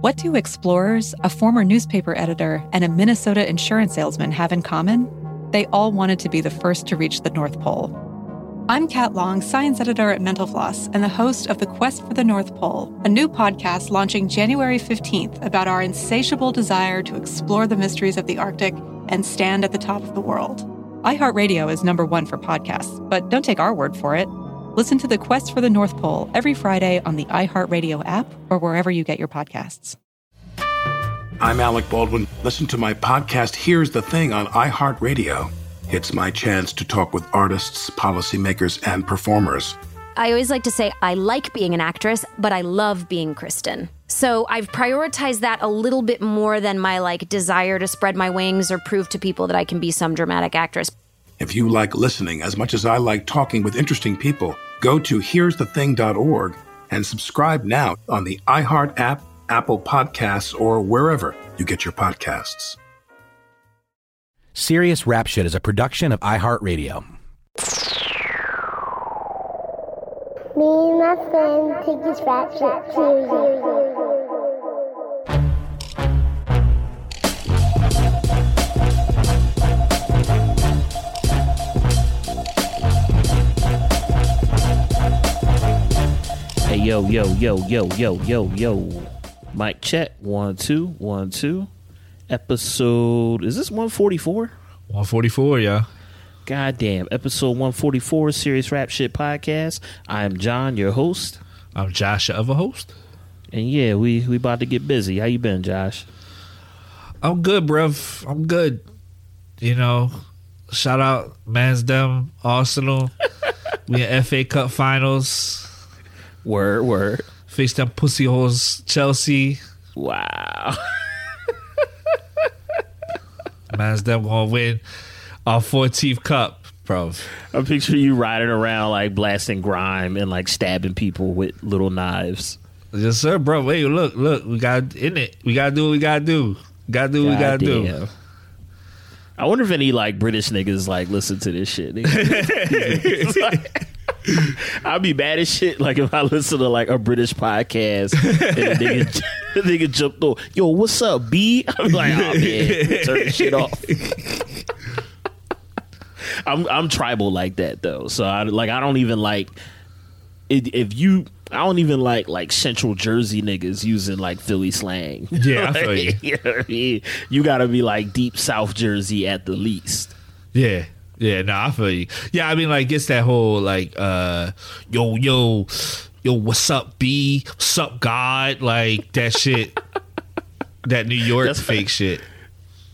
What do explorers, a former newspaper editor, and a Minnesota insurance salesman have in common? They all wanted to be the first to reach the North Pole. I'm Kat Long, science editor at Mental Floss, and the host of The Quest for the North Pole, a new podcast launching January 15th about our insatiable desire to explore the mysteries of the Arctic and stand at the top of the world. iHeartRadio is number one for podcasts, but don't take our word for it. Listen to The Quest for the North Pole every Friday on the iHeartRadio app or wherever you get your podcasts. I'm Alec Baldwin. Listen to my podcast, Here's the Thing, on iHeartRadio. It's my chance to talk with artists, policymakers, and performers. I always like to say I like being an actress, but I love being Kristen. So I've prioritized that a little bit more than my like desire to spread my wings or prove to people that I can be some dramatic actress. If you like listening as much as I like talking with interesting people, go to here'sthething.org and subscribe now on the iHeart app, Apple Podcasts, or wherever you get your podcasts. Serious Rap Shit is a production of iHeartRadio. Me and my friend take this rap shit seriously. Hey yo yo yo yo yo yo yo. Mic check one two one two. Episode is this one forty four? 144, yeah. Goddamn, episode 144 Serious Rap Shit Podcast. I am John, your host. I'm Josh, your other host. And yeah, we we about to get busy. How you been, Josh? I'm good, bruv. I'm good. You know, shout out Mansdem, Arsenal. we in FA Cup finals. Word, word. Face them pussy holes, Chelsea. Wow. Mansdem gonna win our 14th cup, bro. I picture you riding around like blasting grime and like stabbing people with little knives. Yes, sir, bro. Wait, look, look. We got in it. We gotta do what we gotta do. Gotta do what we gotta do. I wonder if any like British niggas like listen to this shit. Like- I'd be mad as shit like if I listen to like a British podcast and a nigga, a nigga jumped on, yo, what's up, B? I'm like, oh man, turn shit off. I'm I'm tribal like that though, so I like I don't even like it, if you. I don't even like like Central Jersey niggas using like Philly slang. Yeah, I feel you. you know I mean? You got to be like deep South Jersey at the least. Yeah. Yeah, no, I feel you. Yeah, I mean, like, it's that whole, like, uh, yo, yo, yo, what's up, B? What's up, God? Like, that shit. that New York That's- fake shit.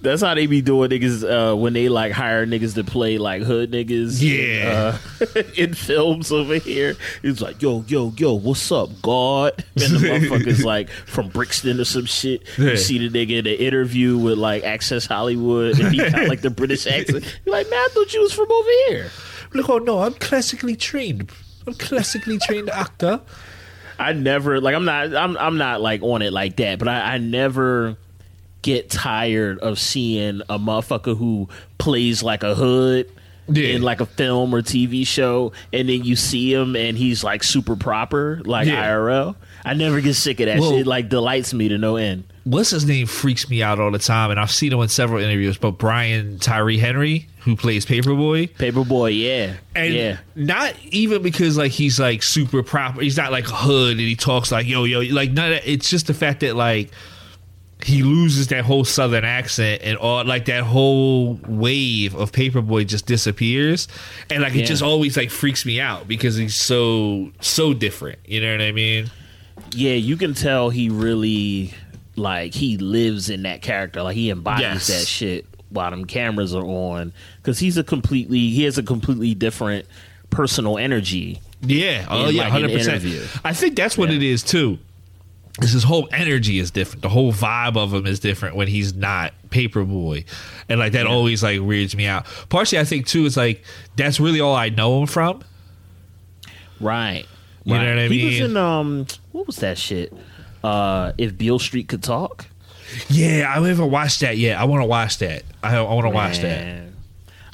That's how they be doing niggas uh, when they like hire niggas to play like hood niggas. Yeah. uh, in films over here. it's like, yo, yo, yo, what's up, God? And the motherfucker's like from Brixton or some shit. You see the nigga in the interview with like Access Hollywood, and he got like the British accent. You're like, man, I thought you was from over here. Look, oh, no, I'm classically trained. I'm classically trained actor. I never like I'm not I'm I'm not like on it like that, but I, I never get tired of seeing a motherfucker who plays like a hood Yeah. in like a film or TV show, and then you see him and he's like super proper, like Yeah. IRL. I never get sick of that Well- shit. Like delights me to no end. What's his name freaks me out all the time, and I've seen him in several interviews, but Brian Tyree Henry, who plays Paperboy. Paperboy, yeah, And yeah. not even because like he's like super proper. He's not like a hood and he talks like yo yo. Like none of that. It's just the fact that like he loses that whole southern accent and all like that whole wave of Paperboy just disappears, and like Yeah. it just always like freaks me out because he's so so different. You know what I mean? Yeah, you can tell he really like he lives in that character. Like he embodies Yes. that shit while them cameras are on. Because he's a completely he has a completely different personal energy. Yeah. Oh In, yeah. like, Hundred percent. interview. I think that's what Yeah. it is too. Is his whole energy is different. The whole vibe of him is different when he's not Paperboy, and like that always like weirds me out. Partially, I think too, it's like that's really all I know him from. Right. You know what I He was mean? in um what was that shit? Uh if Beale Street could talk. Yeah, I haven't watched that yet. I want to watch that. I, I want to watch that.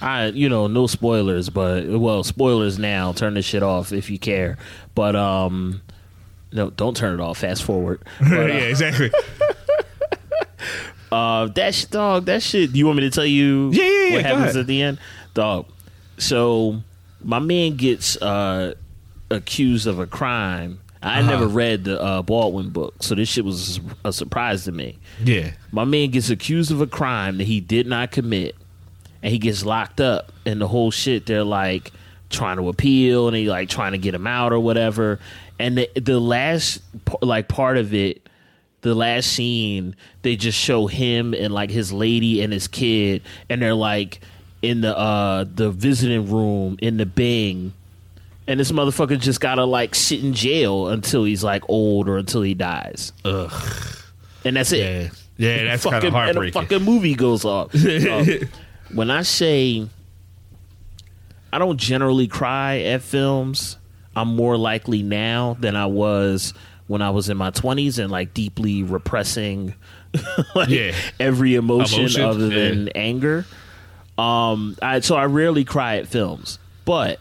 I you know, no spoilers, but well, spoilers now. Turn this shit off if you care. But um no, don't turn it off. Fast forward. yeah, But, uh, exactly. Uh, that sh- dog, that shit. Do you want me to tell you? Yeah, yeah, yeah, What happens ahead. at the end, dog? So my man gets uh, accused of a crime. I Uh-huh. never read the uh, Baldwin book, so this shit was a surprise to me. Yeah. My man gets accused of a crime that he did not commit, and he gets locked up. And the whole shit, they're like trying to appeal, and they like trying to get him out or whatever. And the, the last like part of it, the last scene, they just show him and like his lady and his kid, and they're like in the uh the visiting room in the Bing. And this motherfucker just gotta like sit in jail until he's like old or until he dies. Ugh. And that's it Yeah. Yeah, that's kind fucking, of and a heartbreaking. fucking movie goes off. So, when I say I don't generally cry at films, I'm more likely now than I was when I was in my 20s and like deeply repressing like Yeah. every emotion, Emotion, other yeah. than anger. Um, I, so I rarely cry at films, but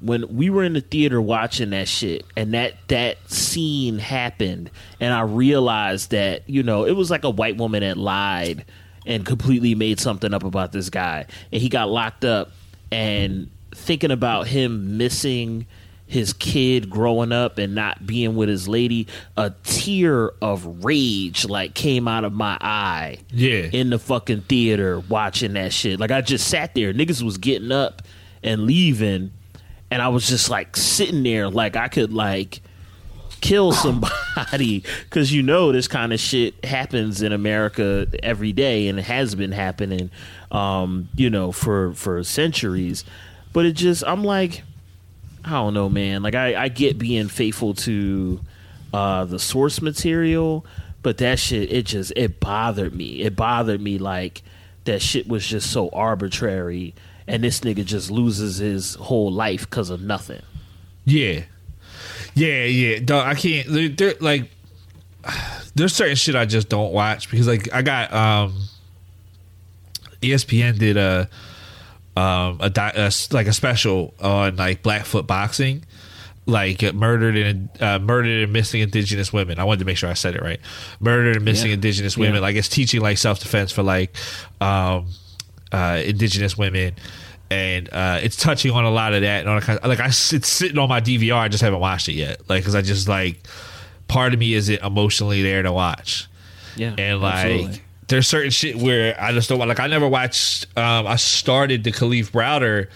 when we were in the theater watching that shit and that that scene happened and I realized that you know it was like a white woman that lied and completely made something up about this guy and he got locked up and thinking about him missing his kid growing up and not being with his lady a tear of rage like came out of my eye Yeah. in the fucking theater watching that shit. Like I just sat there, niggas was getting up and leaving, and I was just like sitting there, like I could like kill somebody because you know this kind of shit happens in America every day, and it has been happening, um, you know, for for centuries. But it just, I'm like, I don't know, man. Like I, I get being faithful to uh, the source material, but that shit, it just it bothered me. It bothered me like that shit was just so arbitrary, and this nigga just loses his whole life because of nothing. Yeah, yeah, yeah. Dog, I can't. They're, they're like, there's certain shit I just don't watch because like I got um, ESPN did a um a, di- a like a special on like Blackfoot boxing. Like uh, murdered and uh, murdered and missing indigenous women. I wanted to make sure I said it right. Murdered and missing Yeah. indigenous women. Yeah. Like it's teaching like self defense for like um, uh, indigenous women, and uh, it's touching on a lot of that. And that kind of, like I, it's sitting on my DVR. I just haven't watched it yet. Like because I just like part of me isn't emotionally there to watch, Yeah, and like there's certain shit where I just don't. Like I never watched. Um, I started the Kalief Browder.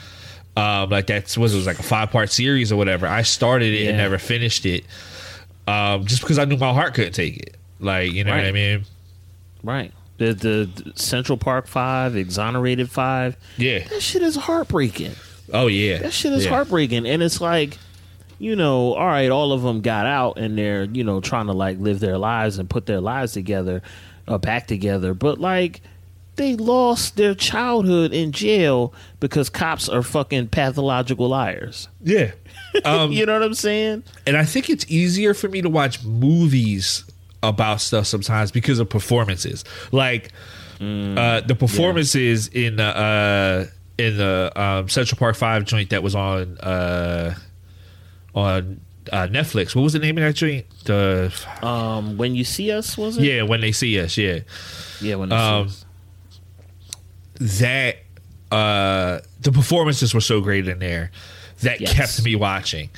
Um, like that's was it was like a five part series or whatever. I started it and never finished it. Um, just because I knew my heart couldn't take it. Like you know what I mean? right. The, the the Central Park Five, Exonerated Five, Yeah. that shit is heartbreaking. Oh yeah. That shit is Yeah. heartbreaking, and it's like, you know, all right, all of them got out and they're you know trying to like live their lives and put their lives together, uh, back together, but like they lost their childhood in jail because cops are fucking pathological liars. Yeah. Um, you know what I'm saying? and I think it's easier for me to watch movies about stuff sometimes because of performances. Like uh, the performances in the uh, in the um, Central Park Five joint that was on uh, on uh, Netflix. What was the name of that joint? The Um, when you see us, was it? yeah, when they see us, yeah. yeah. When you Um, see us. that uh the performances were so great in there that Yes. kept me watching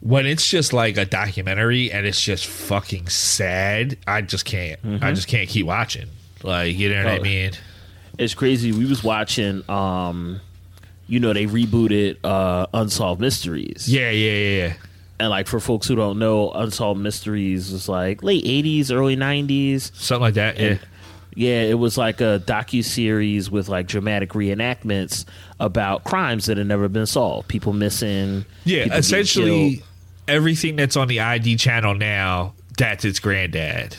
when it's just like a documentary and it's just fucking sad i just can't i just can't keep watching like you know what i mean it's crazy. We was watching. Um, you know, they rebooted uh, Unsolved Mysteries. yeah yeah yeah yeah and like for folks who don't know, Unsolved Mysteries was like late '80s, early '90s. something like that yeah Yeah, it was like a docu series with like dramatic reenactments about crimes that had never been solved, people missing. yeah people essentially everything that's on the id channel now that's its granddad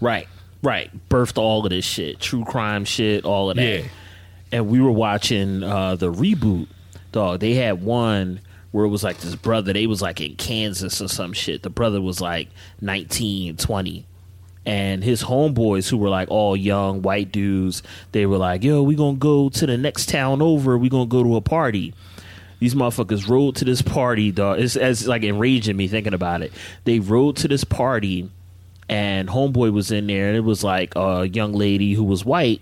right, right, birthed all of this shit, true crime shit, all of that. Yeah. And we were watching uh, the reboot. Dog, they had one where it was like this brother. They was like in Kansas or some shit. The brother was like 19, 20. and his homeboys who were like all young white dudes they were like yo we gonna go to the next town over we gonna go to a party These motherfuckers rode to this party, dog. It's as like enraging me thinking about it. They rode to this party, and homeboy was in there, and it was like a young lady who was white,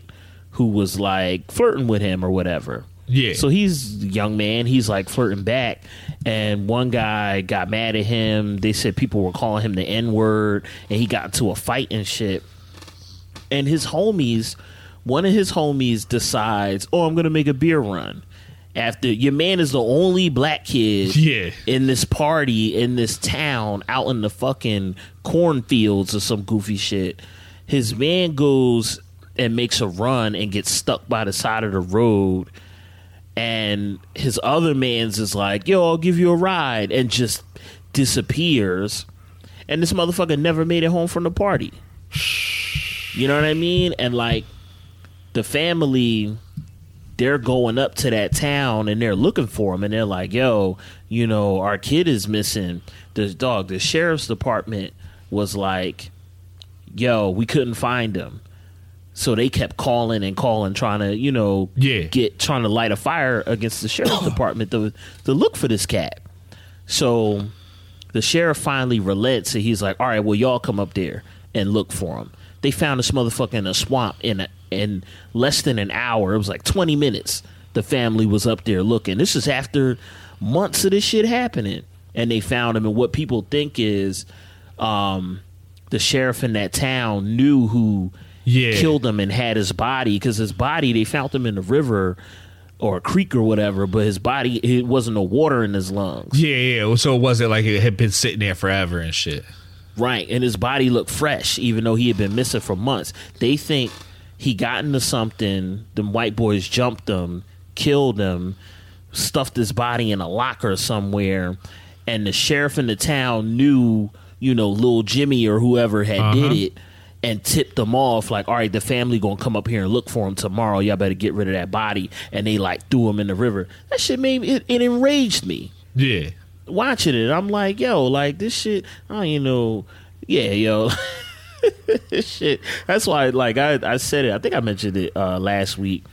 who was like flirting with him or whatever. Yeah. So he's a young man. He's like flirting back, and one guy got mad at him. They said people were calling him the N word, and he got into a fight and shit. And his homies, one of his homies decides, "Oh, I'm gonna make a beer run." After your man is the only black kid Yeah. in this party in this town out in the fucking cornfields or some goofy shit. His man goes and makes a run and gets stuck by the side of the road. And his other man's is like, yo, I'll give you a ride, and just disappears. And this motherfucker never made it home from the party. You know what I mean? And like the family they're going up to that town and they're looking for him and they're like, "Yo, you know, our kid is missing." The dog, the sheriff's department was like, "Yo, we couldn't find him." So they kept calling and calling, trying to, you know, Yeah. get trying to light a fire against the sheriff's department to to look for this cat. So the sheriff finally relents and he's like, "All right, well, y'all come up there and look for him." They found this motherfucker in a swamp in a, in less than an hour. It was like twenty minutes. The family was up there looking. This is after months of this shit happening, and they found him. And what people think is, um, the sheriff in that town knew who Yeah. killed him and had his body because his body they found him in the river or a creek or whatever, but his body it wasn't no water in his lungs. Yeah, yeah. So it wasn't like it had been sitting there forever and shit. Right, and his body looked fresh, even though he had been missing for months. They think he got into something. Them white boys jumped him, killed him, stuffed his body in a locker somewhere, and the sheriff in the town knew, you know, little Jimmy or whoever had did uh-huh. it, and tipped them off like, all right, the family gonna come up here and look for him tomorrow. Y'all better get rid of that body, and they like threw him in the river. That shit made me, it, it enraged me Yeah. watching it. I'm like, yo, like this shit. I don't you know. Yeah, yo. shit. That's why, like, I I said it. I think I mentioned it uh, last week.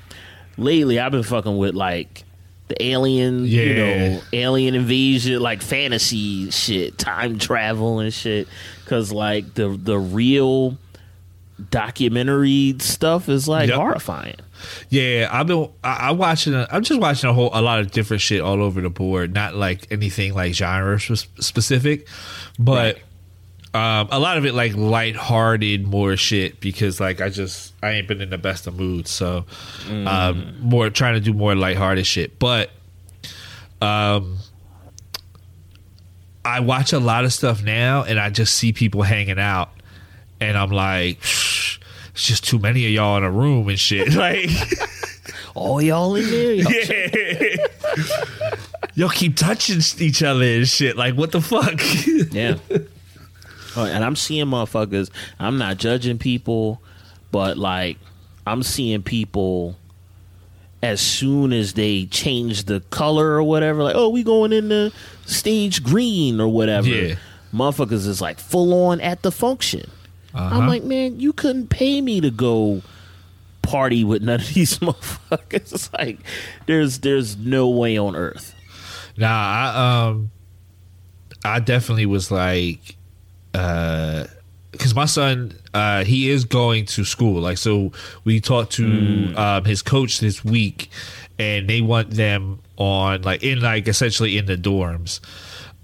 Lately, I've been fucking with like the alien, you know, alien invasion, like fantasy shit, time travel and shit. Because like the the real documentary stuff is like Yep. horrifying. Yeah, I've been I, I'm watching. I'm just watching a whole a lot of different shit all over the board. Not like anything like genre sp- specific, but um, a lot of it like lighthearted more shit because like I just I ain't been in the best of moods. So um, more trying to do more lighthearted shit, but um. I watch a lot of stuff now, and I just see people hanging out, and I'm like, it's just too many of y'all in a room and shit. Like, Oh, y'all in there? Y'all- yeah. Y'all keep touching each other and shit. Like, what the fuck? Yeah. Oh, and I'm seeing motherfuckers. I'm not judging people, but like I'm seeing people as soon as they change the color or whatever, like, oh, we going in the stage green or whatever. Yeah. Motherfuckers is like full on at the function. Uh-huh. I'm like, man, you couldn't pay me to go party with none of these motherfuckers. It's like there's there's no way on earth. Nah, I um, I definitely was like, uh, because my son, uh, he is going to school. Like, so we talked to um his coach this week, and they want them on like in like essentially in the dorms,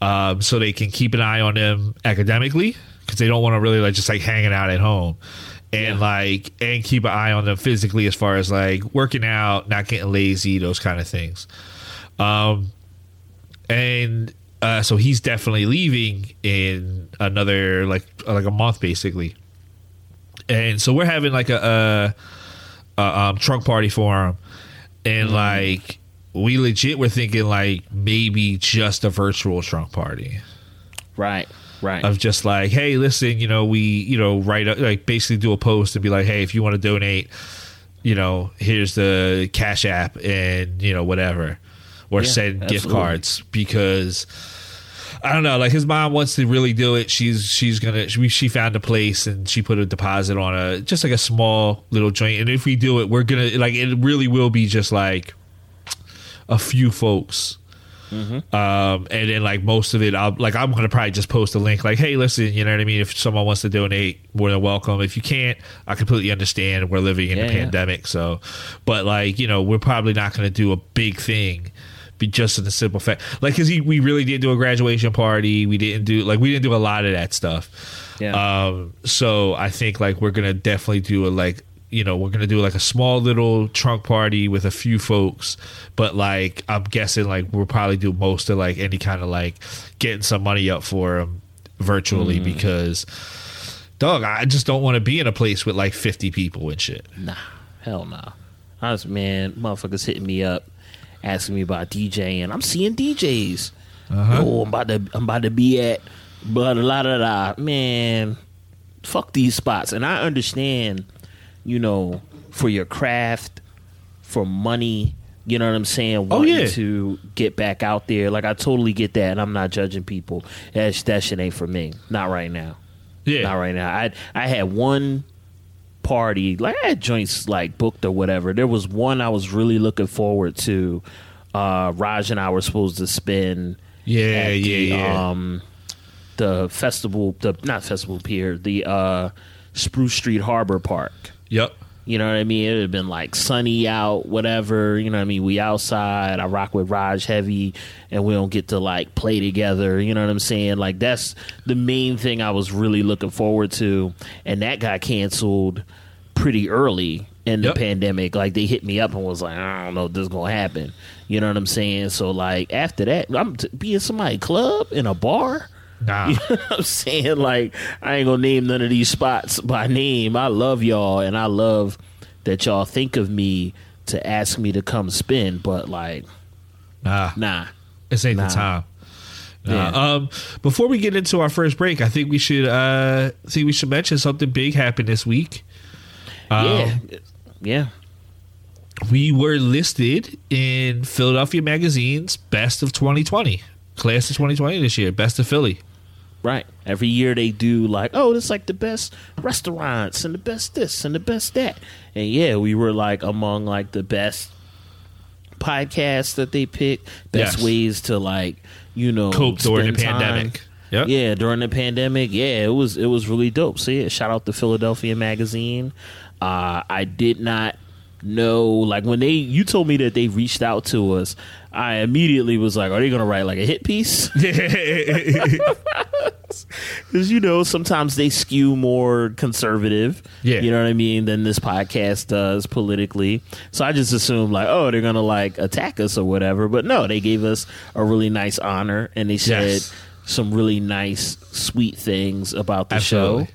um, so they can keep an eye on them academically because they don't want to really like just like hanging out at home. And like, and keep an eye on them physically as far as like working out, not getting lazy, those kind of things. Um, and uh, so he's definitely leaving in another like like a month basically and so we're having like a, a, a um, trunk party for him and like we legit were thinking like maybe just a virtual trunk party Right. Right. of just like hey listen you know we you know write a, like basically do a post and be like hey if you want to donate you know here's the cash app and you know whatever or Yeah, send gift cards because I don't know. Like his mom wants to really do it. She's she's gonna. She, she found a place and she put a deposit on a just like a small little joint. And if we do it, we're gonna like it. Really will be just like a few folks Um, and then like most of it, I'll, like I'm gonna probably just post a link, like, hey, listen, you know what I mean? If someone wants to donate, more than welcome. If you can't, I completely understand. We're living in Yeah, a yeah. pandemic, so. But like, you know, we're probably not gonna do a big thing. Be just in the simple fact, like, because we really didn't do a graduation party. We didn't do like we didn't do a lot of that stuff. Yeah. Um, so I think like we're gonna definitely do a like you know we're gonna do like a small little trunk party with a few folks, but like I'm guessing like we'll probably do most of like any kind of like getting some money up for them virtually Mm. because dog I just don't want to be in a place with like 50 people and shit. Nah, hell no. I was man, motherfuckers hitting me up, asking me about DJing. I'm seeing DJs. Oh, I'm about to I'm about to be at blah blah blah blah. Man, fuck these spots. And I understand, you know, for your craft, for money. You know what I'm saying? Oh, yeah. to get back out there. Like I totally get that, and I'm not judging people. That that shit ain't for me. Not right now. Yeah. Not right now. I I had one party, like I had joints like booked or whatever. There was one I was really looking forward to. Uh Raj and I were supposed to spend Yeah, at yeah, the, yeah. um the festival the not festival pier, the uh Spruce Street Harbor Park. Yep. You know what I mean? It would have been like sunny out, whatever. You know what I mean? We outside. I rock with Raj heavy, and we don't get to like play together. You know what I'm saying? Like that's the main thing I was really looking forward to, and that got canceled pretty early in the Yep. pandemic. Like they hit me up and was like, I don't know if this is gonna happen. You know what I'm saying? So like after that, I'm t- be in somebody club in a bar. Nah. You know what I'm saying? Like, I ain't gonna name none of these spots by name. I love y'all and I love that y'all think of me to ask me to come spin, but like, Nah. nah. This ain't Nah. the time. Nah. Yeah. Um, before we get into our first break, I think we should uh, think we should mention something big happened this week. Um, yeah. Yeah. we were listed in Philadelphia Magazine's Best of 2020, class of 2020 this year, Best of Philly. Right. Every year they do like, oh, this like the best restaurants and the best this and the best that. And yeah, we were like among like the best podcasts that they picked, best Yes. ways to like, you know, Cope during the time. pandemic. Yep. Yeah, during the pandemic, yeah, it was it was really dope. So yeah, shout out to Philadelphia Magazine. Uh, I did not know like when they you told me that they reached out to us. I immediately was like, are they gonna write like a hit piece? Because you know sometimes they skew more conservative. Yeah. you know what I mean than this podcast does politically. So I just assumed like, oh, they're gonna like attack us or whatever. But no, they gave us a really nice honor and they said Yes. some really nice, sweet things about the Absolutely. show.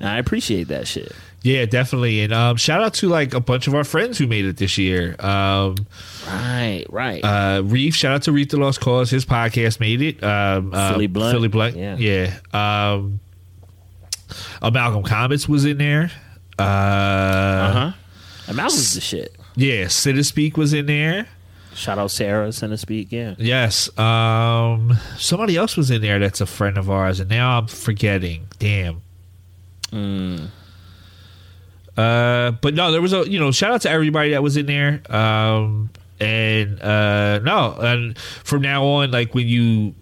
And I appreciate that shit. Yeah, definitely. And um, shout out to like a bunch of our friends who made it this year. Um, Right, right. uh, Reef, shout out to Reef the Lost Cause. His podcast made it. Um, uh, Philly Blunt. Philly Blunt. Yeah. Yeah. Um, Amalgam Comics was in there. Uh, uh huh. Malcolm's the shit. Yeah, Speak was in there. Shout out Sarah, Center Speak. Yeah. Yes. Um, somebody else was in there that's a friend of ours, and now I'm forgetting. Damn. Uh, but no, there was a you know shout out to everybody that was in there. Um, and uh, no, and from now on, like when you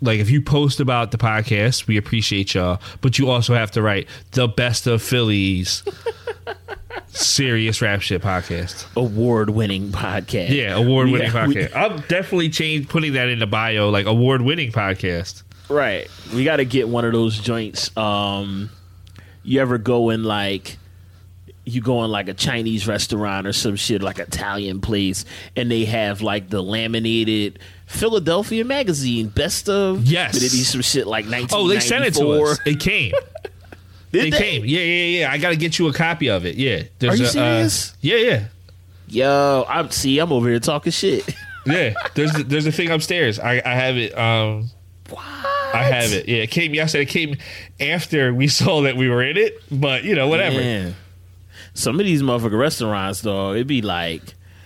like if you post about the podcast, we appreciate y'all. But you also have to write the best of Phillies. Serious rap shit podcast. Award winning podcast. Yeah, award winning We- we- podcast. I'll definitely change putting that in the bio, like award winning podcast. Right. We got to get one of those joints. Um, you ever go in like you go in like a Chinese restaurant or some shit like Italian place, and they have like the laminated Philadelphia magazine best of Yes. Did it be some shit like nineteen? Oh, they sent it to us. It came. Did it came. Yeah, yeah, yeah. I got to get you a copy of it. Yeah. There's Are you a, serious? Uh, yeah, yeah. Yo, I'm see. I'm over here talking shit. Yeah. There's there's a thing upstairs. I, I have it. Um, what? I have it. Yeah, it came yesterday. It came after we saw that we were in it, but you know, whatever. Man. Some of these motherfucking restaurants, though, it'd be like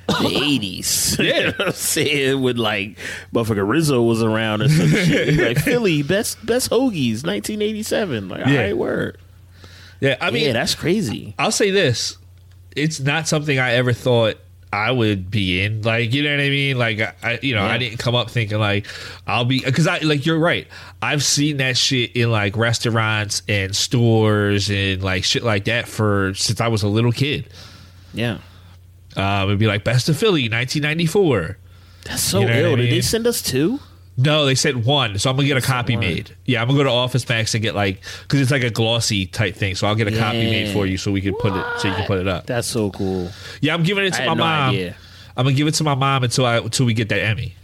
the eighties. Yeah. you know what I'm saying with like motherfucking Rizzo was around or some shit. Like Philly best best hoagies, nineteen eighty seven. Like, Yeah. all right, word. Yeah, I mean, yeah, that's crazy. I'll say this: it's not something I ever thought I would be in. Like, you know what I mean? Like, I, you know, I didn't come up thinking like I'll be because I like you're right. I've seen that shit in like restaurants and stores and like shit like that for since I was a little kid. Yeah. Um, it'd be like Best of Philly, 1994. That's so You know ill. I Did they send us two? No, they said one, so I'm gonna get a copy one. made. Yeah, I'm gonna go to Office Max and get like because it's like a glossy type thing. So I'll get a copy made for you so we can put it so you can put it up. That's so cool. Yeah, I'm giving it to had my no mom. idea. I'm gonna give it to my mom until I until we get that Emmy.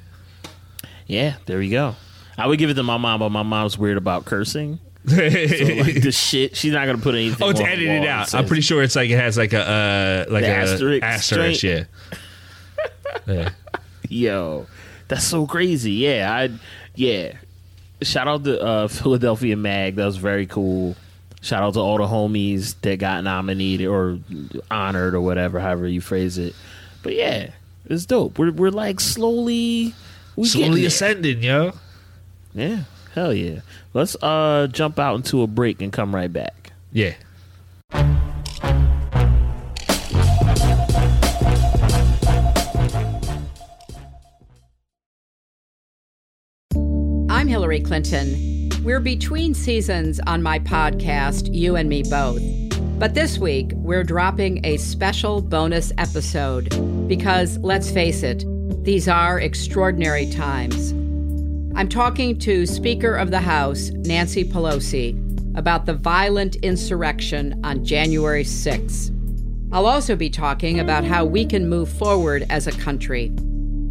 Yeah, there you go. I would give it to my mom, but my mom's weird about cursing. So like the shit, she's not gonna put anything. oh, it's edited wall out. I'm pretty sure it's like it has like a uh, like a asterisk asterisk. Yeah. yeah. Yo, that's so crazy. Yeah, I yeah. Shout out to uh, Philadelphia Mag. That was very cool. Shout out to all the homies that got nominated or honored or whatever, however you phrase it. But yeah, it's dope. We're we're like slowly we Slowly ascending, yo. Yeah, hell yeah. Let's uh jump out into a break and come right back. Yeah. Hillary Clinton. We're between seasons on my podcast, You and Me Both. But this week, we're dropping a special bonus episode because, let's face it, these are extraordinary times. I'm talking to Speaker of the House, Nancy Pelosi, about the violent insurrection on January 6th. I'll also be talking about how we can move forward as a country.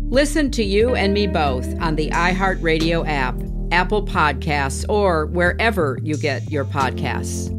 Listen to you and me both on the iHeartRadio app, Apple Podcasts, or wherever you get your podcasts.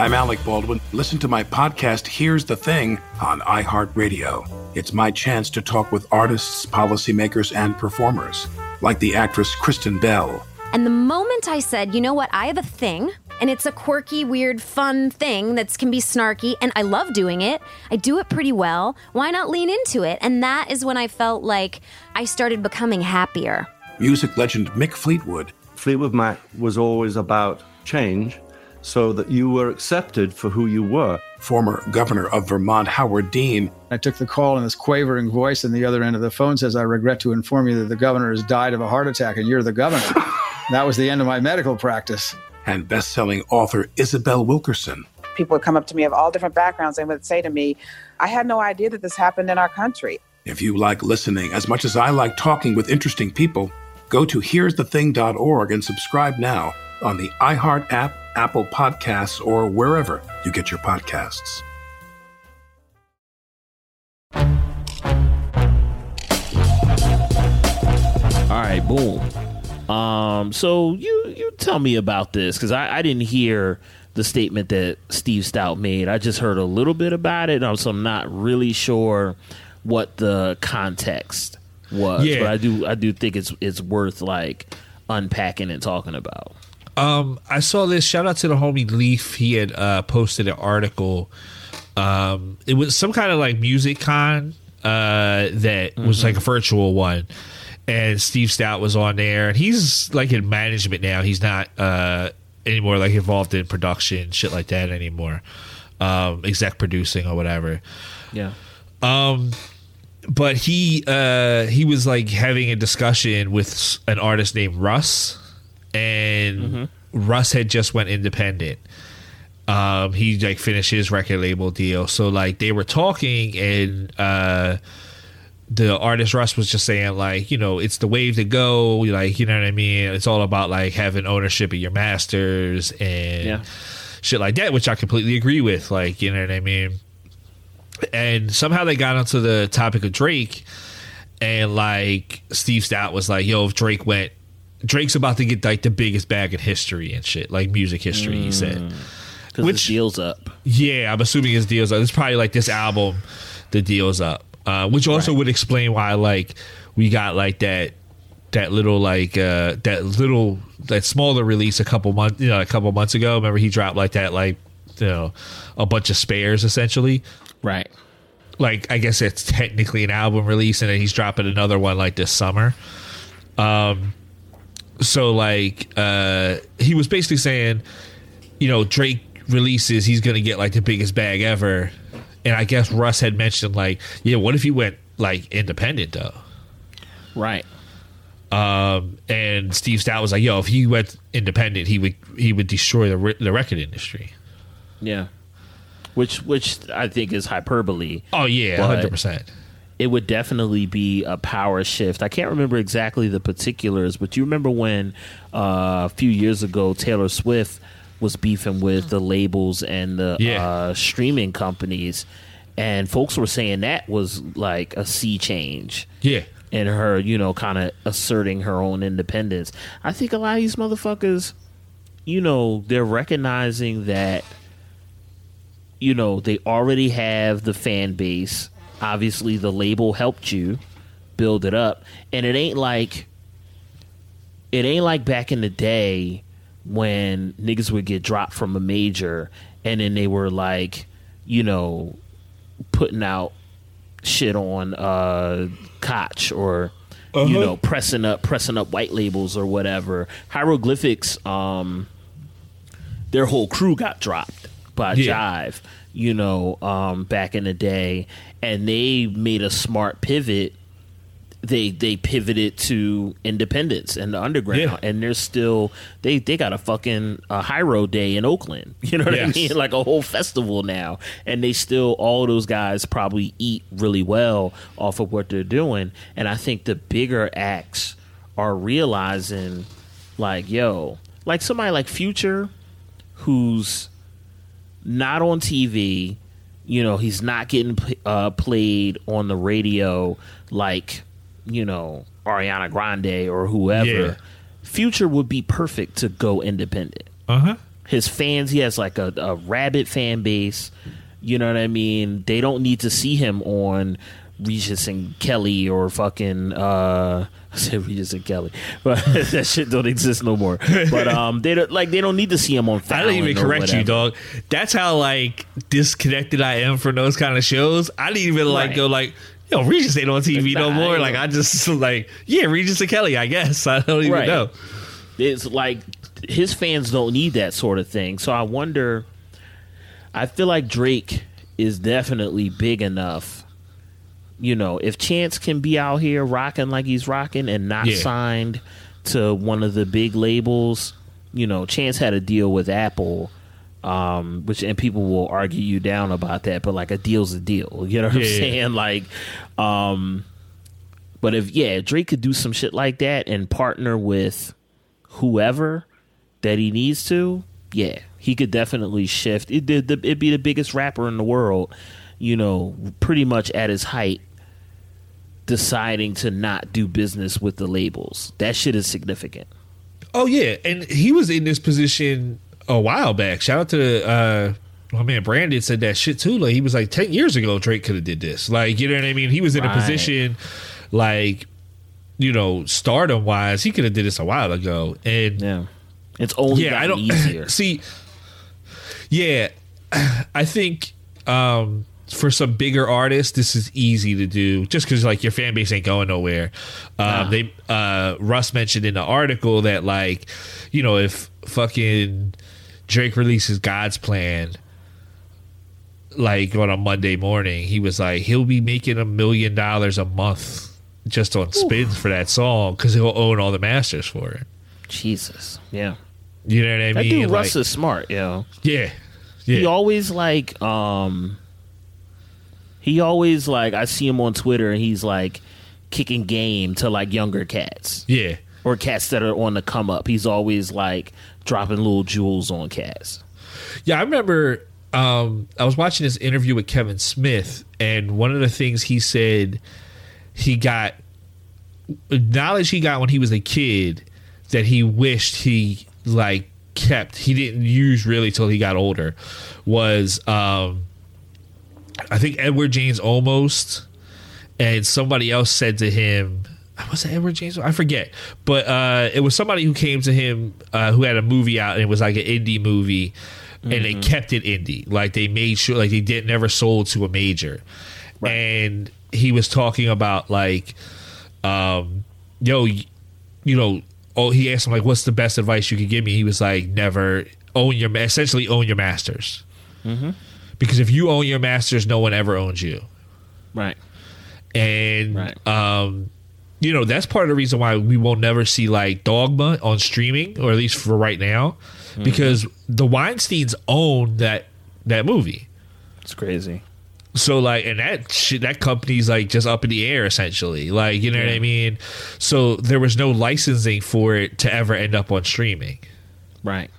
I'm Alec Baldwin. Listen to my podcast, Here's the Thing, on iHeartRadio. It's my chance to talk with artists, policymakers, and performers, like the actress Kristen Bell. And the moment I said, you know what, I have a thing, and it's a quirky, weird, fun thing that can be snarky, and I love doing it. I do it pretty well. Why not lean into it? And that is when I felt like I started becoming happier. Music legend Mick Fleetwood Fleetwood Mac was always about change so that you were accepted for who you were. former governor of Vermont Howard Dean, I took the call and this quavering voice on the other end of the phone says, I regret to inform you that the governor has died of a heart attack and you're the governor. that was the end of my medical practice. And best-selling author Isabel Wilkerson. people would come up to me of all different backgrounds and would say to me, I had no idea that this happened in our country. If you like listening as much as I like talking with interesting people, go to here'sthething.org and subscribe now on the iHeart app, Apple Podcasts, or wherever you get your podcasts. All right, boom. Um, so you you tell me about this because I, I didn't hear the statement that Steve Stoute made. I just heard a little bit about it, so I'm not really sure what the context was. Yeah. But I do I do think it's it's worth like unpacking and talking about. Um, I saw this. Shout out to the homie Leaf. He had uh, posted an article. Um, it was some kind of like music con uh, that was like a virtual one, and Steve Stoute was on there. And he's like in management now. He's not uh, anymore like involved in production shit like that anymore. Um, exec producing or whatever. Yeah. Um, but he uh, he was like having a discussion with an artist named Russ, and Russ had just went independent. Um, he like finished his record label deal, so like they were talking, and uh, the artist Russ was just saying like, you know, it's the wave to go. Like, you know what I mean? It's all about like having ownership of your masters and Yeah. shit like that, which I completely agree with. Like, you know what I mean? and somehow they got onto the topic of Drake, and like Steve Stoute was like, "Yo, if Drake went, Drake's about to get like the biggest bag in history and shit, like music history." He said, mm. Which- the deal's up. "Yeah, I'm assuming his deals up. It's probably like this album, the deals up, uh, which also would explain why like we got like that." That little like uh that little that smaller release a couple months you know a couple months ago. Remember he dropped like that like you know a bunch of spares essentially Right. like I guess it's technically an album release, and then he's dropping another one like this summer. Um, so like uh, he was basically saying you know, Drake releases, he's gonna get like the biggest bag ever. And I guess Russ had mentioned like, yeah, what if he went like independent though? Right. Um, and Steve Stoute was like, "Yo, if he went independent, he would he would destroy the re- the record industry." Yeah. Which which I think is hyperbole. Oh yeah, hundred percent. It would definitely be a power shift. I can't remember exactly the particulars, but you remember when uh, a few years ago Taylor Swift was beefing with the labels and the Yeah. uh, streaming companies, and folks were saying that was like a sea change. Yeah. and her, you know, kind of asserting her own independence. I think a lot of these motherfuckers, you know, they're recognizing that, you know, they already have the fan base. Obviously, the label helped you build it up, and it ain't like it ain't like back in the day when niggas would get dropped from a major and then they were like, you know, putting out shit on uh Koch or you Uh-huh. know pressing up pressing up white labels or whatever. Hieroglyphics um their whole crew got dropped by Yeah. Jive, you know, um back in the day and they made a smart pivot they they pivoted to independence and the underground Yeah. and they're still they they got a fucking a Hiero Day in Oakland you know what Yes. I mean like a whole festival now and they still all those guys probably eat really well off of what they're doing and I think the bigger acts are realizing like yo like somebody like Future who's not on TV. You know, he's not getting uh, played on the radio like, you know, Ariana Grande or whoever. Yeah. Future would be perfect to go independent. Uh huh. His fans, he has like a, a rabid fan base. You know what I mean? They don't need to see him on Regis and Kelly or fucking uh I said Regis and Kelly. But that shit don't exist no more. But um they don't like they don't need to see him on I Fallon didn't even or correct you, dog. That's how like disconnected I am from those kind of shows. I didn't even like Right. go like, yo, Regis ain't on TV no more. Like. I just like, yeah, Regis and Kelly. I guess I don't even Right. know. It's like his fans don't need that sort of thing. So I wonder. I feel like Drake is definitely big enough. You know, if Chance can be out here rocking like he's rocking and not Yeah. signed to one of the big labels, you know, Chance had a deal with Apple. Um, which and people will argue you down about that, but like a deal's a deal. You know what I'm Yeah, yeah. saying? Like, um, but if yeah, Drake could do some shit like that and partner with whoever that he needs to, yeah, he could definitely shift. It did. It'd be the biggest rapper in the world, you know, pretty much at his height, deciding to not do business with the labels. That shit is significant. Oh yeah, and he was in this position a while back. Shout out to uh, my man Brandon said that shit too. Like he was like ten years ago, Drake could have did this. Like you know what I mean? He was in a position like you know stardom wise, he could have did this a while ago. And Yeah, it's only yeah, I don't easier. see. Yeah, I think um, for some bigger artists, this is easy to do, just because like your fan base ain't going nowhere. Um, They uh, Russ mentioned in the article that like you know if fucking Drake releases God's Plan. Like on a Monday morning, he was like, he'll be making a million dollars a month just on spins for that song because he'll own all the masters for it. Jesus, yeah. You know what I That mean? dude Like- Russ is smart, yo. yeah, yeah. He always like um he always like I see him on Twitter and he's like kicking game to like younger cats. Yeah. Or cats that are on the come up. He's always like dropping little jewels on cats. Yeah, I remember um, I was watching this interview with Kevin Smith, and one of the things he said he got knowledge he got when he was a kid that he wished he like kept he didn't use really till he got older was um I think Edward James Olmos and somebody else said to him was it Edward James? I forget, but uh, it was somebody who came to him uh, who had a movie out and it was like an indie movie, and they kept it indie. Like they made sure, like they did never sold to a major, and he was talking about like, um, yo, you know, oh, he asked him like, what's the best advice you could give me? He was like, never own your essentially own your masters. Mm-hmm. Because if you own your masters, no one ever owns you. Right. And um, you know that's part of the reason why we will never see like Dogma on streaming, or at least for right now, Mm-hmm. because the Weinstein's own that that movie. It's crazy. So like, and that shit, that company's like just up in the air essentially. Like, you know what I mean? So there was no licensing for it to ever end up on streaming. Right.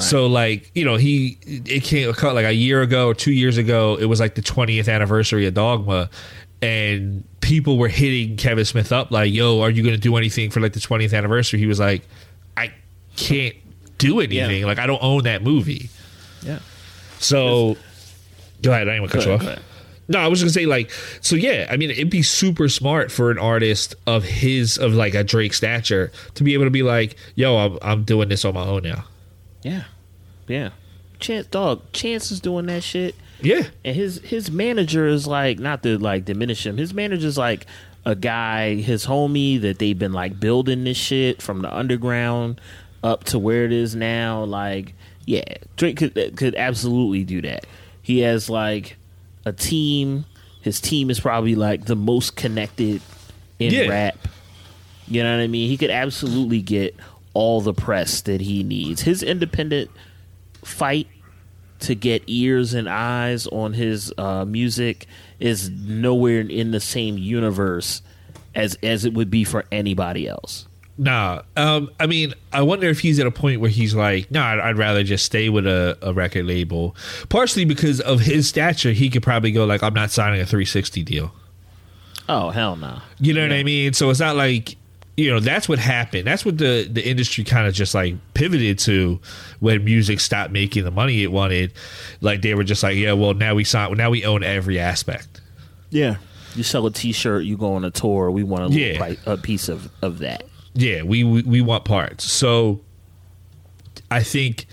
So like, you know, he it came like a year ago or two years ago. It was like the 20th anniversary of Dogma, and people were hitting Kevin Smith up like, "Yo, are you going to do anything for like the 20th anniversary?" He was like, "I can't do anything. Like, I don't own that movie." Yeah. So, go ahead. I didn't want to cut you off. No, I was just gonna say like, so yeah. I mean, it'd be super smart for an artist of his of like a Drake stature to be able to be like, "Yo, I'm, I'm doing this on my own now." Yeah. Yeah. Chance dog, Chance is doing that shit. Yeah. And his his manager is like not to like diminish him. His manager's like a guy, his homie that they've been like building this shit from the underground up to where it is now. Like, yeah, Drake could could absolutely do that. He has like a team. His team is probably like the most connected in Yeah. rap. You know what I mean? He could absolutely get all the press that he needs. His independent fight to get ears and eyes on his uh, music is nowhere in the same universe as as it would be for anybody else. Nah, um, I mean, I wonder if he's at a point where he's like, no, I'd, I'd rather just stay with a, a record label. Partially because of his stature, he could probably go like, I'm not signing a 360 deal. Oh hell no! You know what I mean? So it's not like you know that's what happened. That's what the the industry kind of just like pivoted to when music stopped making the money it wanted. Like they were just like, yeah, well now we sign, now we own every aspect. Yeah, you sell a T-shirt, you go on a tour. We want a, Yeah. pri- a piece of of that. Yeah, we, we we want parts. So I think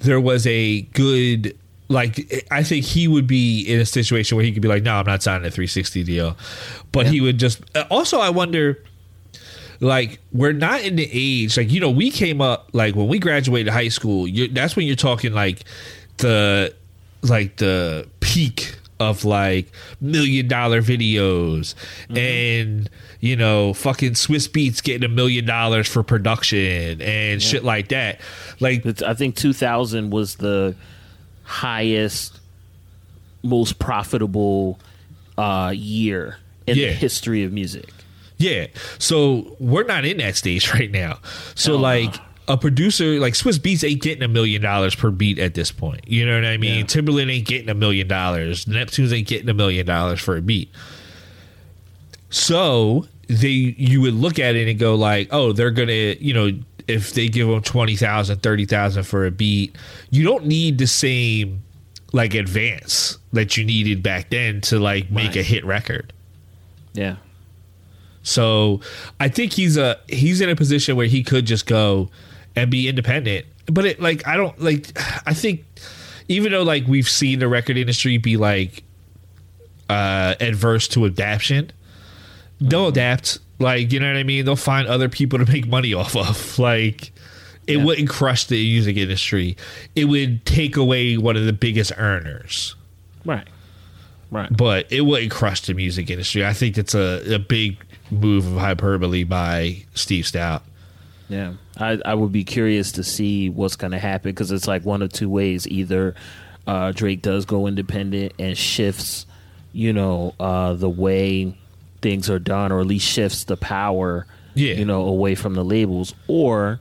there was a good like I think he would be in a situation where he could be like, no, I'm not signing a 360 deal, but he would just. Also, I wonder. Like we're not in the age like you know we came up like when we graduated high school. that's when you're talking like the like the peak of like million dollar videos and you know fucking Swizz Beatz getting a million dollars for production and shit like that. Like I think 2000 was the highest, most profitable uh, year in Yeah. the history of music. Yeah. So we're not in that stage right now. So oh, like a producer like Swizz Beatz ain't getting a million dollars per beat at this point. You know what I mean? Timbaland ain't getting a million dollars. Neptunes ain't getting a million dollars for a beat. So they you would look at it and go like, oh, they're gonna you know if they give them 20,000, 30,000 for a beat, you don't need the same like advance that you needed back then to like make a hit record. Yeah. So I think he's a he's in a position where he could just go and be independent. But it like I don't like I think even though like we've seen the record industry be like uh adverse to adaptation, they'll adapt. Like, you know what I mean? They'll find other people to make money off of. Like it wouldn't crush the music industry. It would take away one of the biggest earners. Right. Right. But it wouldn't crush the music industry. I think it's a, a big move of hyperbole by Steve Stoute. Yeah, I, I would be curious to see what's going to happen because it's like one of two ways: either uh, Drake does go independent and shifts, you know, uh, the way things are done, or at least shifts the power, Yeah. you know, away from the labels, or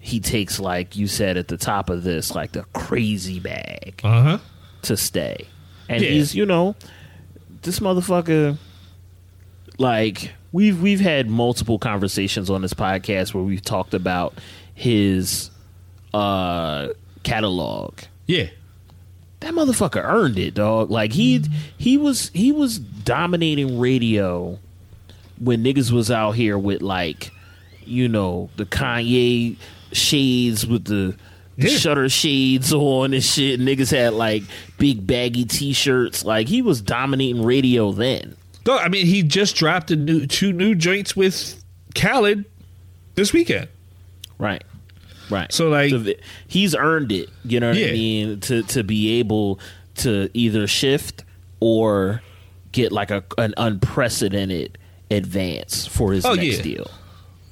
he takes like you said at the top of this, like the crazy bag Uh huh. to stay, and Yeah. he's you know, this motherfucker like we've we've had multiple conversations on this podcast where we've talked about his uh catalog. Yeah. That motherfucker earned it, dog. Like he he was he was dominating radio when niggas was out here with like, you know, the Kanye shades with the, Yeah. shutter shades on and shit. Niggas had like big baggy t shirts. Like he was dominating radio then. No, I mean he just dropped a new two new joints with Khaled this weekend. Right. Right. So like So th- he's earned it. You know what Yeah. I mean? To to be able to either shift or get like a an unprecedented advance for his Oh, next yeah. deal.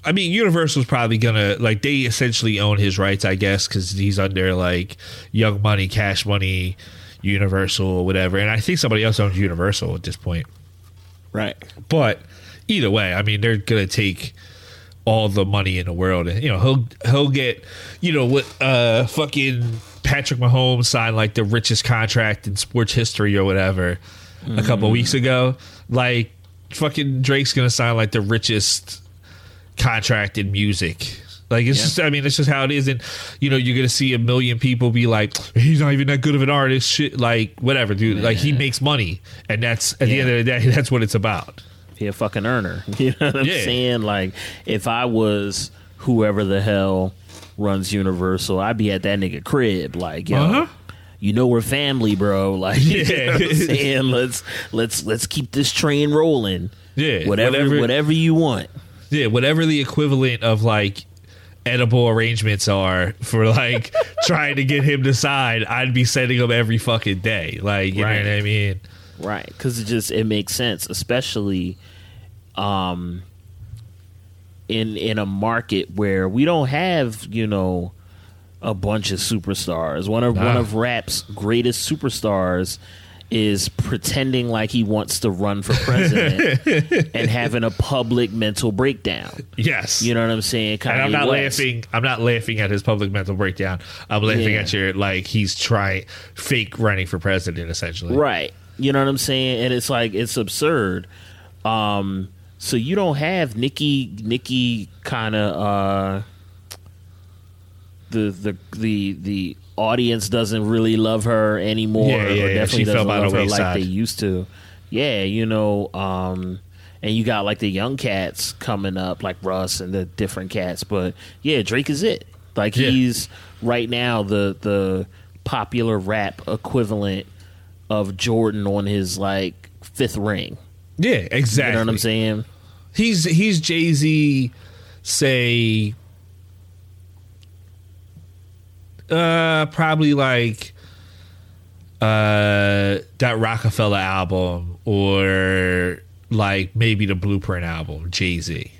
I mean, Universal's probably gonna like they essentially own his rights, I guess, because he's under like Young Money, Cash Money, Universal, whatever. And I think somebody else owns Universal at this point. Right. But either way, I mean, they're gonna take all the money in the world, and you know he'll he'll get you know what uh fucking Patrick Mahomes signed like the richest contract in sports history or whatever a couple Mhm. weeks ago. Like fucking Drake's gonna sign like the richest contract in music. Like it's Yeah. just, I mean, it's just how it is, and you know, you're gonna see a million people be like, "He's not even that good of an artist." Shit, like whatever, dude. Like he makes money, and that's at the end of the day, that's what it's about. He a fucking earner. You know what I'm Yeah. saying? Like if I was whoever the hell runs Universal, I'd be at that nigga crib. Like, yo, Uh-huh. you know we're family, bro. Like you know Yeah. what I'm saying? Let's let's let's keep this train rolling. Yeah, Whatever whatever- whatever you want. Yeah, whatever the equivalent of like edible arrangements are for like trying to get him to sign, I'd be sending them every fucking day. Like, you Right. know what I mean? Right, because it just it makes sense, especially um in in a market where we don't have you know a bunch of superstars. One of one of rap's greatest superstars is pretending like he wants to run for president and having a public mental breakdown. Yes. You know what I'm saying? And I'm not West. laughing. I'm not laughing at his public mental breakdown. I'm laughing Yeah. at your like he's trying fake running for president essentially. Right. You know what I'm saying? And it's like it's absurd. Um so you don't have Nikki Nikki kind of uh the the the the audience doesn't really love her anymore Yeah, yeah, or yeah. definitely She doesn't love her like they used to. Yeah, you know, um and you got like the young cats coming up like Russ and the different cats, but yeah, Drake is it. Like Yeah. he's right now the the popular rap equivalent of Jordan on his like fifth ring. Yeah, exactly. You know what I'm saying? He's he's Jay Z. Say, uh, probably like uh that Rockefeller album or like maybe the Blueprint album. Jay Z.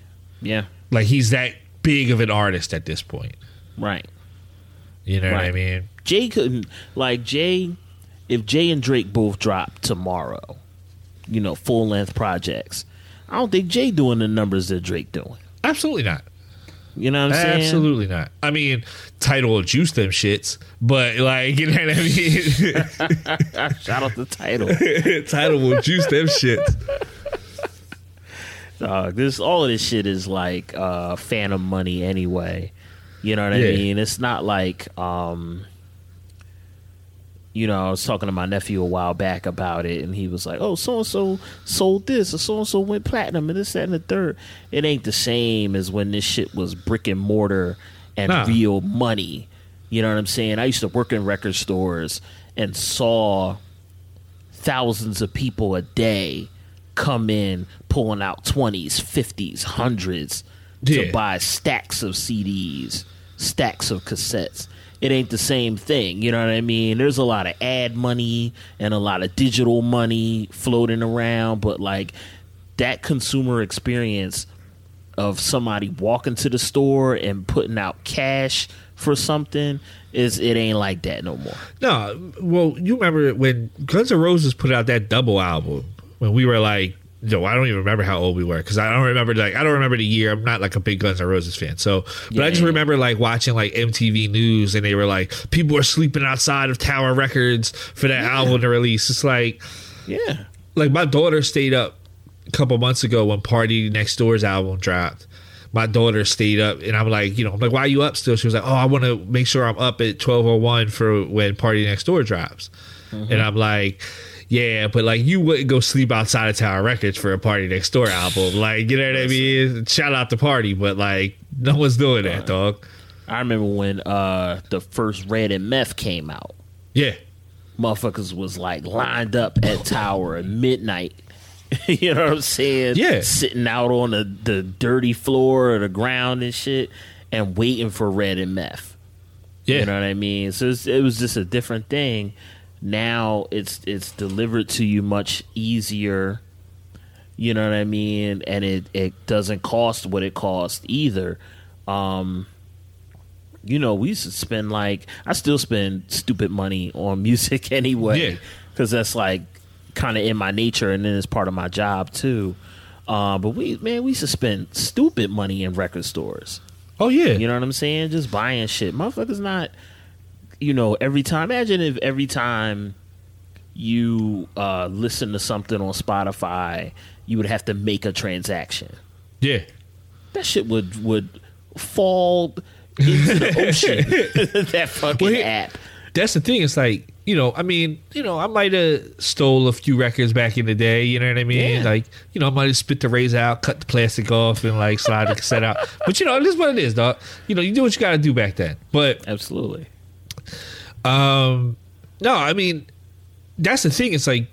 Yeah. Like he's that big of an artist at this point. Right. You know what I mean? Jay couldn't like Jay if Jay and Drake both drop tomorrow, you know, full length projects. I don't think Jay doing the numbers that Drake doing. Absolutely not. You know what I'm saying? Absolutely not. I mean, Tidal will juice them shits, but like you know what I mean. Shout out the Tidal. Tidal will juice them shits. Dog, this all of this shit is like uh phantom money anyway. You know what Yeah. I mean? It's not like um you know, I was talking to my nephew a while back about it, and he was like, "Oh, so and so sold this, or so and so went platinum, and this, that, and the third. It ain't the same as when this shit was brick and mortar and Nah. real money. You know what I'm saying? I used to work in record stores and saw thousands of people a day come in pulling out 20s 50s 100s Yeah. to buy stacks of cds stacks of cassettes it ain't the same thing you know what i mean? There's a lot of ad money and a lot of digital money floating around but like that consumer experience of somebody walking to the store and putting out cash for something is it ain't like that no more. No, well, you remember when Guns N' Roses put out that double album when we were like, no, I don't even remember how old we were because I don't remember like I don't remember the year. I'm not like a big Guns N' Roses fan, so but I just Yeah. remember like watching like MTV News and they were like people are sleeping outside of Tower Records for that album to release. It's like yeah like my daughter stayed up a couple months ago when Party Next Door's album dropped. My daughter stayed up, and I'm like, you know, I'm like, why are you up still? She was like, oh, I want to make sure I'm up at 12:01 for when Party Next Door drops. Mm-hmm. And I'm like, yeah, but like you wouldn't go sleep outside of Tower Records for a Party Next Door album, like you know what I mean? Shout out to Party, but like no one's doing that, dog. I remember when uh the first Red and Meth came out. Yeah, Motherfuckers was like lined up at Tower at midnight. you know what I'm saying? Yeah. Sitting out on the, the dirty floor or the ground and shit. and waiting for red and meth. Yeah. You know what I mean? So it was just a different thing. Now it's it's delivered to you much easier. You know what I mean? And it, it doesn't cost what it cost either. Um, you know, we used to spend like I still spend stupid money on music anyway, Yeah. because that's like kind of in my nature, and then it's part of my job too. Uh, but we, man, we used to spend stupid money in record stores. Oh yeah, You know what I'm saying? Just buying shit. Motherfuckers not, you know, every time. Imagine if every time you uh, listen to something on Spotify, you would have to make a transaction. yeah. That shit would would fall into the ocean. that fucking Well, app. That's the thing. It's like you know. I mean, you know, I might have stole a few records back in the day. You know what I mean? Yeah. Like, you know, I might have spit the razor out, cut the plastic off, and like slide the cassette out. But you know, it is what it is, dog. You know, you do what you got to do back then. But Absolutely. Um, no, I mean, that's the thing. It's like,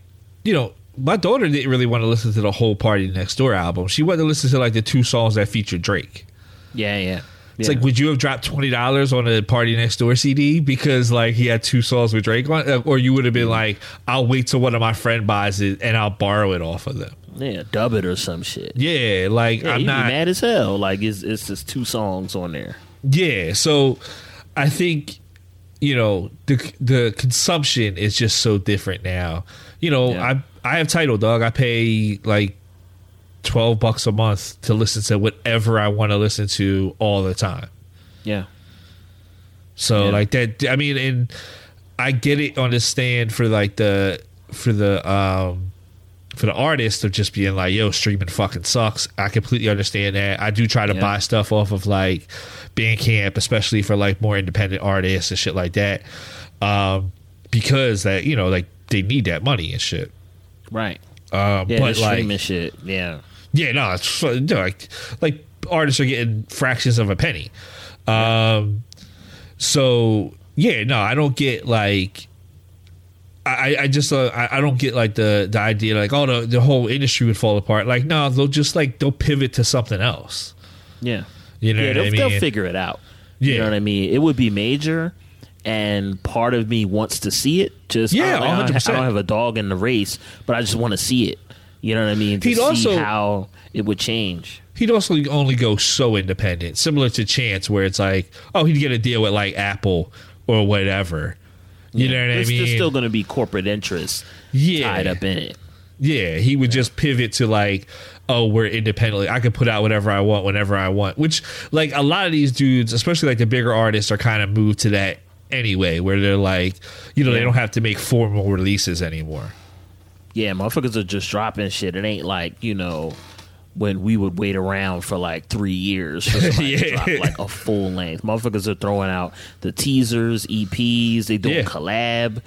you know, my daughter didn't really want to listen to the whole Party Next Door album. She wanted to listen to like the two songs that feature Drake. Yeah, yeah. It's Yeah. like, would you have dropped twenty dollars on a Party Next Door CD because like he had two songs with Drake on, it? or you would have been like, I'll wait till one of my friend buys it and I'll borrow it off of them. yeah, dub it or some shit. Yeah, like Yeah, I'm not be mad as hell. Like it's it's just two songs on there. Yeah, so I think you know the the consumption is just so different now. You know, Yeah. I I have Tidal dog. I pay like twelve bucks a month to listen to whatever I want to listen to all the time. Yeah. So Yeah. like that. I mean, and I get it on the stand for like the for the um for the artist of just being like, yo, streaming fucking sucks. I completely understand that. I do try to Yeah. buy stuff off of like Bandcamp, especially for like more independent artists and shit like that. Um, because that, you know, like they need that money and shit. Right. Um, Yeah, but like, streaming shit. Yeah. yeah, no, it's fu- no, like like artists are getting fractions of a penny. Um, so yeah, no, I don't get like. I, I just uh, I, I don't get like the the idea like oh the the whole industry would fall apart like no they'll just like they'll pivot to something else Yeah. you know yeah, what they'll, I mean they'll figure it out. Yeah. You know what I mean? It would be major, and part of me wants to see it. Just Yeah, I don't, I 100%. I don't have a dog in the race, but I just want to see it. You know what I mean? To He'd see also- how it would change. he'd also only go so independent, similar to Chance, where it's like, oh, he'd get a deal with like Apple or whatever. You know what I mean? there's still going to be corporate interests Yeah. tied up in it. yeah, he would just pivot to like, oh, we're independently. I could put out whatever I want whenever I want. Which, like, a lot of these dudes, especially like the bigger artists, are kind of moved to that anyway, where they're like, you know, they don't have to make formal releases anymore. Yeah, motherfuckers are just dropping shit. It ain't like you know when we would wait around for like three years for somebody to drop like a full length. Motherfuckers are throwing out the teasers, EPs. They doing Yeah. collab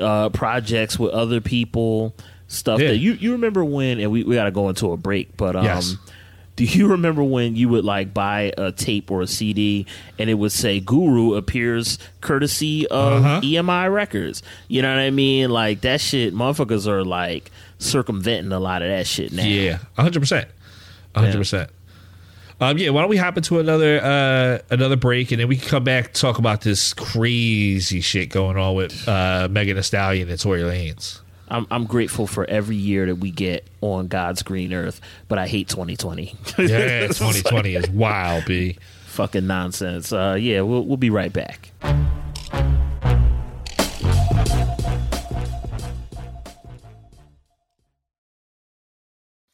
uh, projects with other people. Stuff Yeah. that you you remember when and we, we got to go into a break, but um. Yes. Do you remember when you would like buy a tape or a CD and it would say Guru appears courtesy of Uh-huh. EMI Records? You know what I mean? Like that shit, motherfuckers are like circumventing a lot of that shit now. Yeah, hundred percent, percent. Um, yeah, why don't we hop into another uh, another break and then we can come back talk about this crazy shit going on with uh, Megan Thee Stallion and Tory Lanez. I'm, I'm grateful for every year that we get on God's green earth, but I hate 2020. Yeah, twenty twenty is wild, b. fucking nonsense. Uh, yeah, we'll we'll be right back.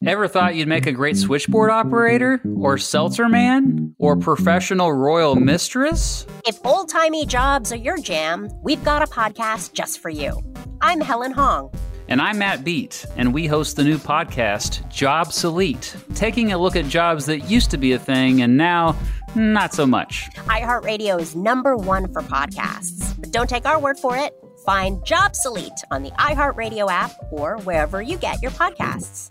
Ever thought you'd make a great switchboard operator? Or seltzer man? Or professional royal mistress? If old timey jobs are your jam, we've got a podcast just for you. I'm Helen Hong. And I'm Matt Beat, and we host the new podcast, Job taking a look at jobs that used to be a thing and now not so much. iHeartRadio is number one for podcasts. But don't take our word for it. Find Job on the iHeartRadio app or wherever you get your podcasts.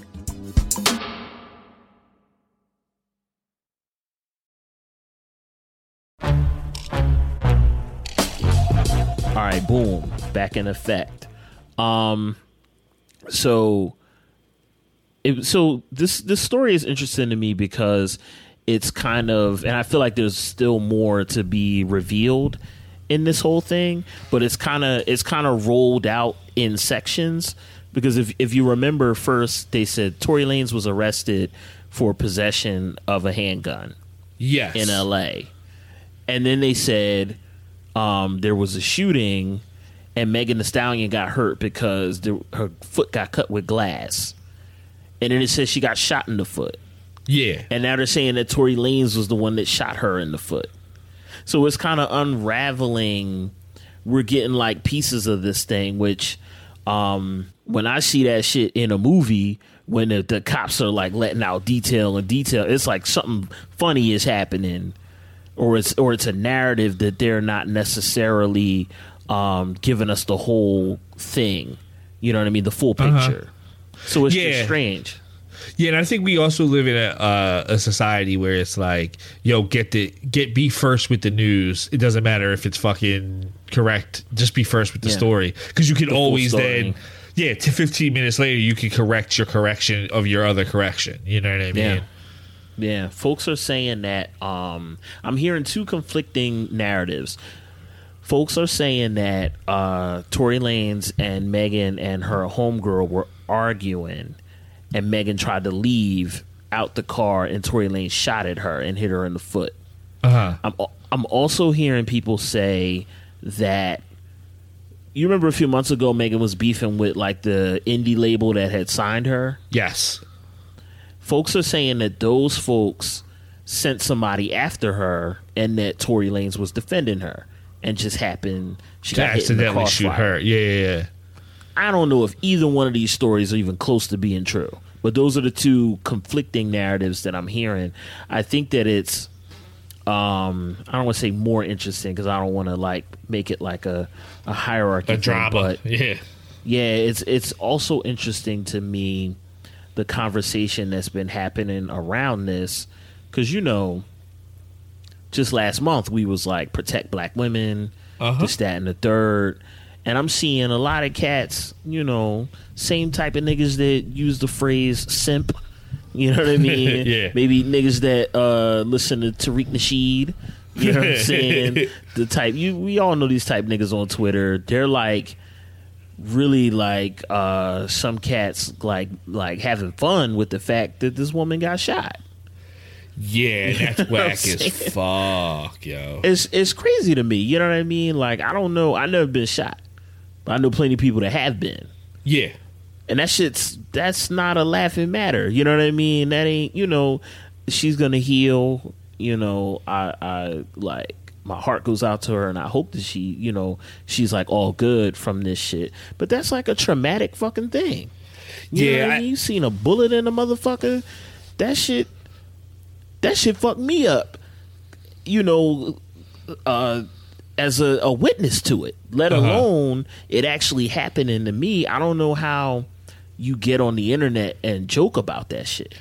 All right, boom, back in effect. Um, so, it, so this this story is interesting to me because it's kind of, and I feel like there's still more to be revealed in this whole thing, but it's kind of it's kind of rolled out in sections because if if you remember, first they said Tory Lanez was arrested for possession of a handgun. Yes. in L.A. And then they said um, there was a shooting, and Megan Thee Stallion got hurt because the, her foot got cut with glass. And then it says she got shot in the foot. Yeah. And now they're saying that Tory Lanez was the one that shot her in the foot. So it's kind of unraveling. We're getting like pieces of this thing, which um, when I see that shit in a movie, when the, the cops are like letting out detail and detail, it's like something funny is happening, or it's or it's a narrative that they're not necessarily um, giving us the whole thing. You know what I mean? The full Uh-huh. picture. So it's Yeah. just strange. Yeah, and I think we also live in a uh, a society where it's like, yo, get the get be first with the news. It doesn't matter if it's fucking correct. Just be first with the Yeah. story because you can The always then, yeah, to fifteen minutes later you can correct your correction of your other correction. You know what I mean? Yeah. Yeah, folks are saying that um I'm hearing two conflicting narratives. Folks are saying that uh Tory Lanez and Megan and her homegirl were arguing and Megan tried to leave out the car and Tory Lane shot at her and hit her in the foot. Uh-huh. I'm I'm also hearing people say that you remember a few months ago Megan was beefing with like the indie label that had signed her? Yes. folks are saying that those folks sent somebody after her and that Tory Lanez was defending her and just happened she To got hit in the accidentally shoot her. Yeah, yeah, yeah. I don't know if either one of these stories are even close to being true. But those are the two conflicting narratives that I'm hearing. I think that it's um I don't want to say more interesting because I don't want to like make it like a a hierarchy A thing, drama. but Yeah. yeah, it's it's also interesting to me the conversation that's been happening around this because you know just last month we was like protect black women Uh-huh. this that and the third and i'm seeing a lot of cats you know same type of niggas that use the phrase simp you know what i mean? Yeah. maybe niggas that uh listen to tariq nasheed you know what i'm saying? The type you we all know these type niggas on twitter. They're like really like uh some cats like like having fun with the fact that this woman got shot. Yeah, that's know I'm whack as fuck, yo. it's it's crazy to me you know what i mean? Like i don't know i never been shot i know plenty of people that have been. Yeah. and that shit's that's not a laughing matter. You know what i mean? That ain't you know she's gonna heal you know i i like my heart goes out to her and i hope that she you know she's like all good from this shit. But that's like a traumatic fucking thing. You know Yeah, I- mean? you seen a bullet in a motherfucker? That shit that shit fucked me up. You know uh as a, a witness to it let Uh-huh. alone it actually happening to me i don't know how you get on the internet and joke about that shit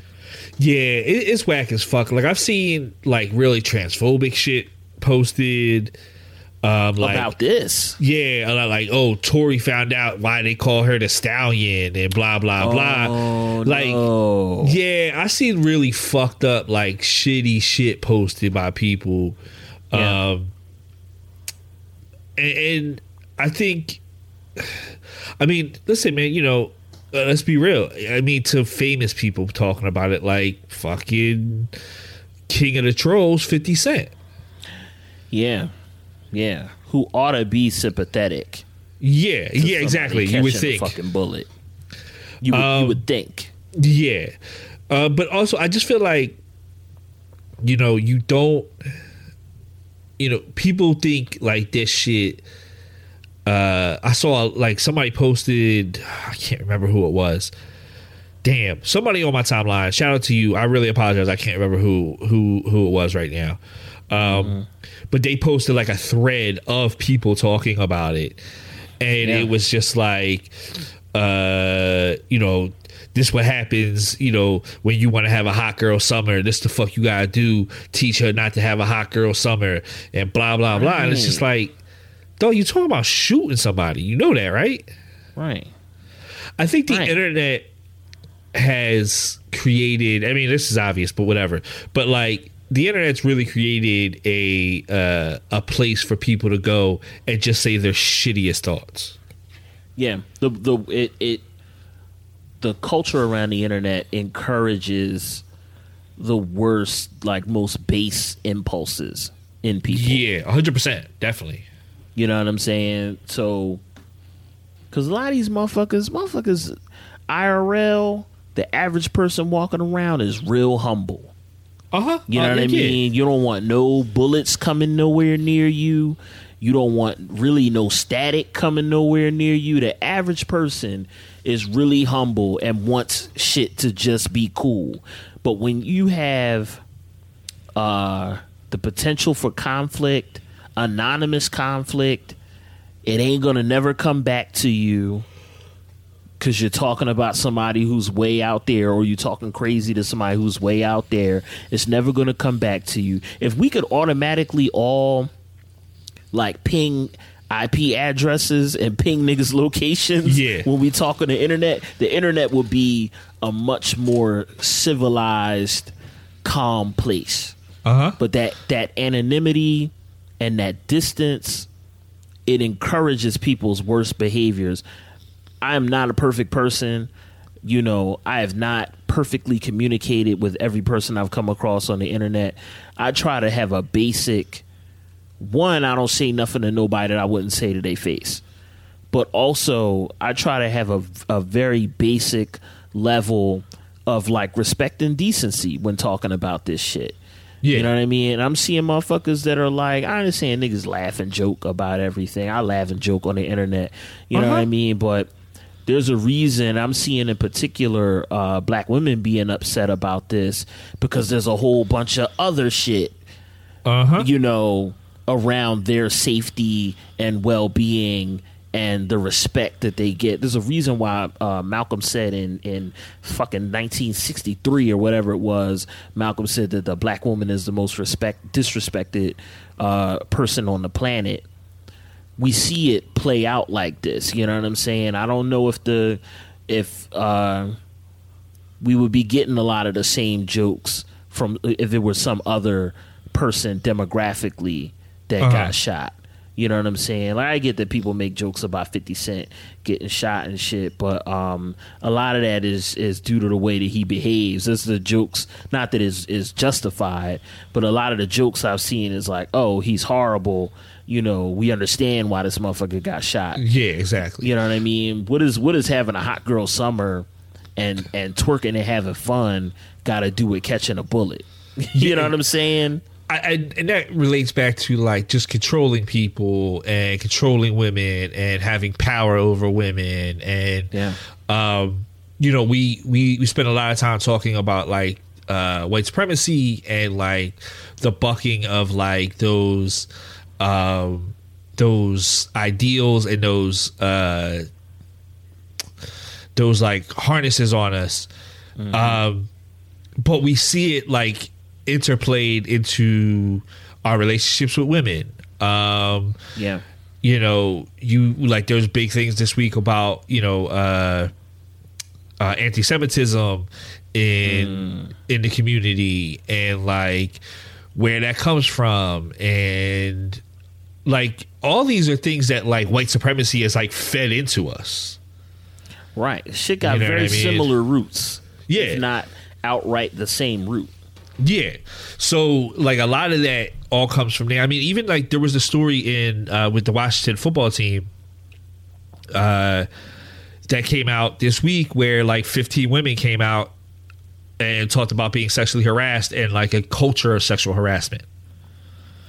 Yeah, it, it's whack as fuck. Like I've seen like really transphobic shit posted. Um, like, about this Yeah, a lot like oh, Tory found out why they call her the stallion and blah blah blah. Oh, like, no. yeah, I seen really fucked up like shitty shit posted by people. Yeah. Um, and, I think, I mean, listen, man, you know, uh, let's be real. I mean, to famous people talking about it, like fucking King of the Trolls, Fifty Cent. yeah Yeah, who ought to be sympathetic. Yeah, yeah, exactly. You would think. fucking bullet. You would, Um, you would think. Yeah. Uh, but also, I just feel like, you know, you don't, you know, people think like this shit. Uh, I saw like somebody posted, I can't remember who it was. Damn, somebody on my timeline. Shout out to you. I really apologize. I can't remember who who who it was right now. Um, But they posted like a thread of people talking about it, and Yeah. it was just like, uh, you know, this what happens, you know, when you want to have a hot girl summer. This the fuck you gotta do. Teach her not to have a hot girl summer, and blah blah blah. And it's just like, though you talking about shooting somebody. You know that, right? Right. I think the Right. internet has created. I mean, this is obvious, but whatever. But like the internet's really created a uh, a place for people to go and just say their shittiest thoughts. Yeah, the the it it the culture around the internet encourages the worst, like most base impulses in people. Yeah, hundred percent, definitely. You know what I'm saying? So, because a lot of these motherfuckers, motherfuckers, IRL, the average person walking around is real humble. Uh huh. You know what I mean? You don't want no bullets coming nowhere near you. You don't want really no static coming nowhere near you. The average person is really humble and wants shit to just be cool. But when you have uh the potential for conflict, anonymous conflict, it ain't gonna never come back to you because you're talking about somebody who's way out there or you're talking crazy to somebody who's way out there it's never going to come back to you if we could automatically all like ping ip addresses and ping niggas locations Yeah. when we talk on the internet the internet would be a much more civilized calm place uh-huh but that that anonymity and that distance it encourages people's worst behaviors I am not a perfect person. You know, I have not perfectly communicated with every person I've come across on the internet. I try to have a basic one, I don't say nothing to nobody that I wouldn't say to their face. But also, I try to have a, a very basic level of like respect and decency when talking about this shit. Yeah. You know what I mean? And I'm seeing motherfuckers that are like, I understand niggas laugh and joke about everything. I laugh and joke on the internet. You know what I Uh-huh. mean? But there's a reason I'm seeing in particular uh, black women being upset about this because there's a whole bunch of other shit, uh-huh. you know, around their safety and well being and the respect that they get. There's a reason why uh, Malcolm said in in fucking 1963 or whatever it was. Malcolm said that the black woman is the most respect disrespected uh, person on the planet. We see it play out like this. You know what I'm saying? I don't know if the if uh, we would be getting a lot of the same jokes from if it was some other person demographically that Uh-huh. got shot. You know what I'm saying? Like I get that people make jokes about 50 Cent getting shot and shit, but um, a lot of that is is due to the way that he behaves. This is the jokes, not that is is justified, but a lot of the jokes I've seen is like, oh, he's horrible. You know, we understand why this motherfucker got shot. Yeah, exactly. You know what I mean? What is what is having a hot girl summer and and twerking and having fun got to do with catching a bullet? you know what I'm saying? I, and that relates back to like just controlling people and controlling women and having power over women and yeah. um you know we we we spend a lot of time talking about like uh white supremacy and like the bucking of like those um those ideals and those uh those like harnesses on us um but we see it like interplayed into our relationships with women. Um, Yeah. you know, you like there's big things this week about you know uh, uh, anti-Semitism in in the community and like where that comes from and like all these are things that like white supremacy is like fed into us. Right. Shit got You know very I mean? similar roots. Yeah. If not outright the same root. Yeah. So like a lot of that all comes from there. I mean, even like there was a story in uh, with the Washington football team uh, that came out this week where like 15 women came out and talked about being sexually harassed and like a culture of sexual harassment.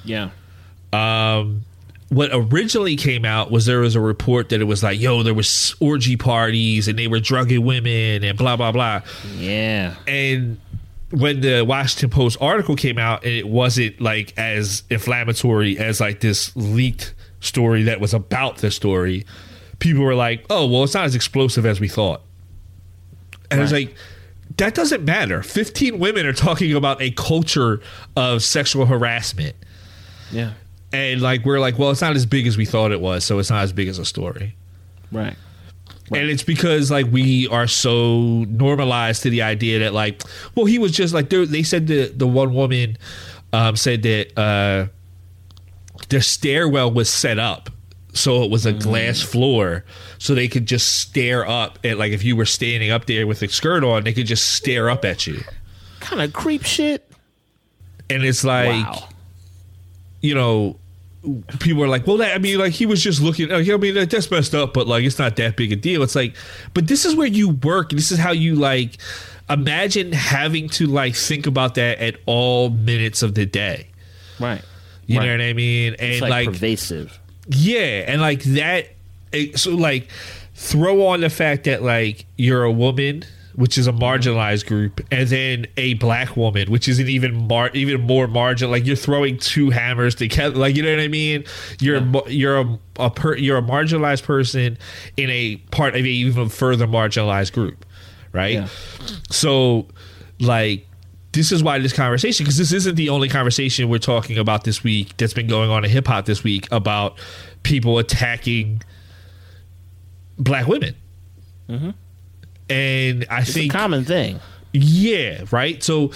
Yeah. Um, what originally came out was there was a report that it was like, yo, there was orgy parties and they were drugging women and blah blah blah. Yeah. And when the Washington Post article came out, and it wasn't like as inflammatory as like this leaked story that was about the story, people were like, "Oh, well, it's not as explosive as we thought." And I was like, "That doesn't matter. Fifteen women are talking about a culture of sexual harassment." Yeah. And like we're like, well, it's not as big as we thought it was, so it's not as big as a story. Right. And it's because like we are so normalized to the idea that like, well, he was just like they they said the the one woman um, said that uh, the stairwell was set up so it was a glass floor so they could just stare up at like if you were standing up there with a skirt on they could just stare up at you. Kind of creep shit. and it's like you know people are like well that, i mean like he was just looking i mean that's messed up but like it's not that big a deal it's like but this is where you work this is how you like imagine having to like think about that at all minutes of the day Right. you Right. know what i mean and It's like, like pervasive. yeah, and like that. it- So like, throw on the fact that like you're a woman, which is a marginalized group, and then a black woman, which is an even mar- even more margin. Like you're throwing two hammers together. Like you know what I mean? You're a you're a, a per- you're a marginalized person in a part of a even further marginalized group, right? Yeah. So like this is why this conversation because this isn't the only conversation we're talking about this week that's been going on in hip hop this week about people attacking black women. Mm-hmm. And I It's think a common thing. yeah, right. So,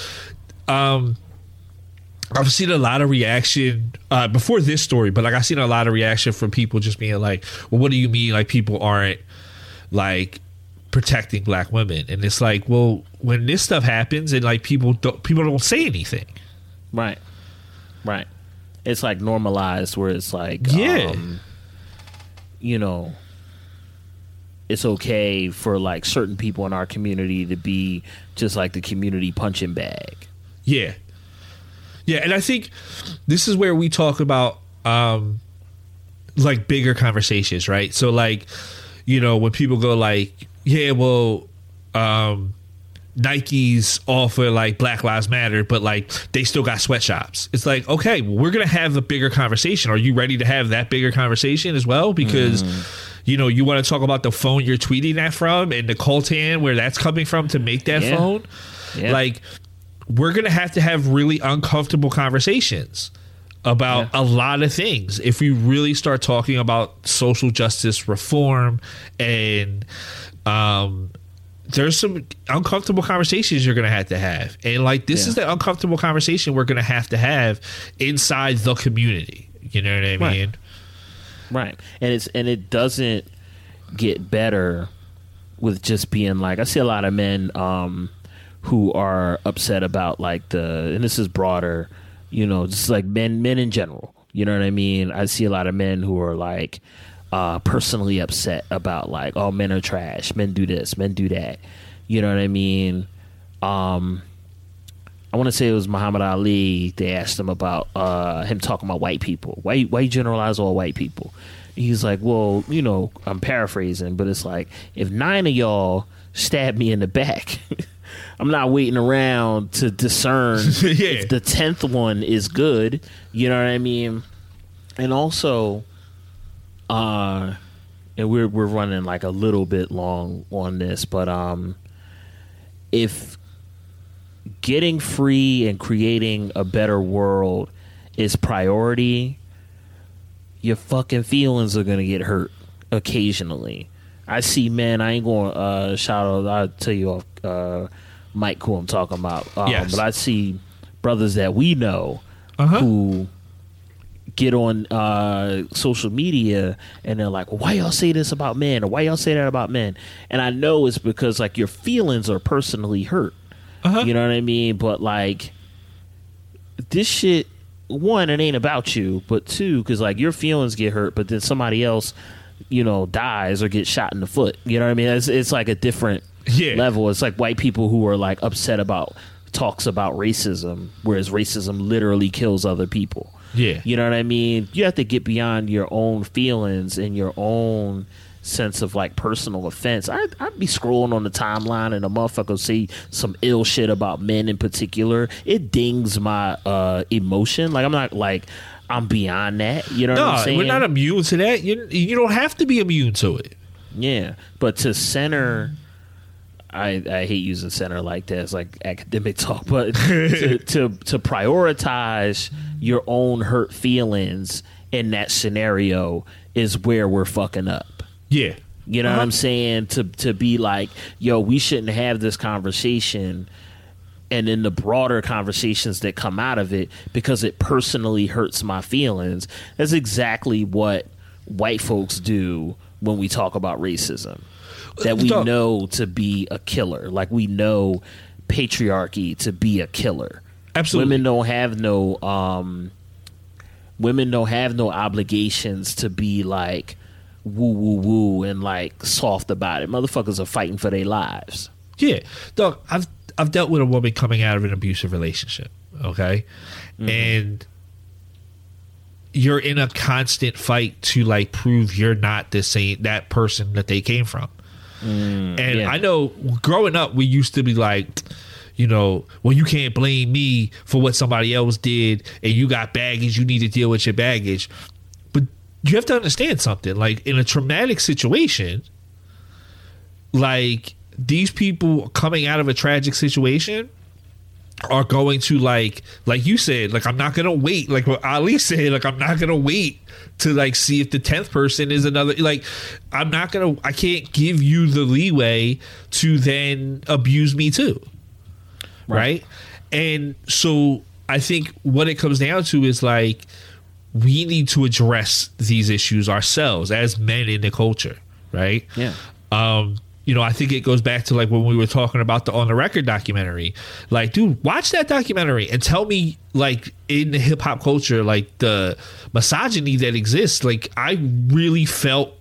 um, I've seen a lot of reaction uh, before this story, but like I've seen a lot of reaction from people just being like, "Well, what do you mean? Like people aren't like protecting black women?" And it's like, well, when this stuff happens, and like people don't people don't say anything. Right. Right. It's like normalized where it's like, Yeah. um, you know, it's okay for like certain people in our community to be just like the community punching bag. Yeah. Yeah, and I think this is where we talk about um like bigger conversations, right? So like, you know, when people go like, yeah, well, um Nike's offer like Black Lives Matter, but like they still got sweatshops. It's like, okay, well, we're gonna have a bigger conversation. Are you ready to have that bigger conversation as well? Because you know, you want to talk about the phone you're tweeting that from and the coltan where that's coming from to make that Yeah. phone. Yeah. Like we're gonna have to have really uncomfortable conversations about a lot of things if we really start talking about social justice reform and um there's some uncomfortable conversations you're gonna have to have and like this Yeah. is the uncomfortable conversation we're gonna have to have inside the community you know what i mean Right. And it's and it doesn't get better with just being like I see a lot of men um who are upset about like the and this is broader, you know, just like men men in general. You know what I mean? I see a lot of men who are like uh personally upset about like, oh men are trash, men do this, men do that. You know what I mean? Um I want to say it was Muhammad Ali. They asked him about uh, him talking about white people. Why, why you generalize all white people? He's like, well, you know, I'm paraphrasing, but it's like if nine of y'all stab me in the back, I'm not waiting around to discern if the tenth one is good. You know what I mean? And also, uh, and we're we're running like a little bit long on this, but um, if getting free and creating a better world is priority, your fucking feelings are gonna get hurt occasionally. I see men. I ain't going to uh, shout out. I'll tell you off, uh, Mike, who I'm talking about. Um, Yes. But I see brothers that we know Uh-huh. who get on uh, social media and they're like, well, "Why y'all say this about men? Or why y'all say that about men?" And I know it's because like your feelings are personally hurt. Uh-huh. You know what I mean? But like, this shit. One, it ain't about you, but two, because like your feelings get hurt, but then somebody else, you know, dies or gets shot in the foot. You know what I mean? It's, it's like a different Yeah. level. It's like white people who are like upset about talks about racism, whereas racism literally kills other people. Yeah. You know what I mean? You have to get beyond your own feelings and your own sense of like personal offense. I, I'd be scrolling on the timeline and a motherfucker see some ill shit about men in particular. It dings my uh, emotion. Like I'm not like I'm beyond that. You know what I'm No, saying? we're not immune to that. You you don't have to be immune to it. Yeah, but to center, I I hate using center like that. It's like academic talk, but to, to to prioritize your own hurt feelings in that scenario is where we're fucking up. Yeah. You know what Uh-huh. I'm saying? To to be like, yo, we shouldn't have this conversation and then the broader conversations that come out of it because it personally hurts my feelings. That's exactly what white folks do when we talk about racism. That we know to be a killer. Like we know patriarchy to be a killer. Absolutely. Women don't have no um women don't have no obligations to be like woo woo woo and like soft about it. Motherfuckers are fighting for their lives. Yeah, dog. I've I've dealt with a woman coming out of an abusive relationship. Okay, mm-hmm. and you're in a constant fight to like prove you're not the same that person that they came from. Mm, and yeah. I know growing up, we used to be like, you know, well, you can't blame me for what somebody else did, and you got baggage. You need to deal with your baggage. You have to understand something. Like in a traumatic situation, like these people coming out of a tragic situation are going to like like you said like i'm not gonna wait. Like what ali said like i'm not gonna wait to like see if the 10th person is another like i'm not gonna i can't give you the leeway to then abuse me too. Right, and so i think what it comes down to is like we need to address these issues ourselves as men in the culture right? Yeah. um you know i think it goes back to like when we were talking about the on the record documentary. Like dude watch that documentary and tell me like in the hip-hop culture like the misogyny that exists. Like i really felt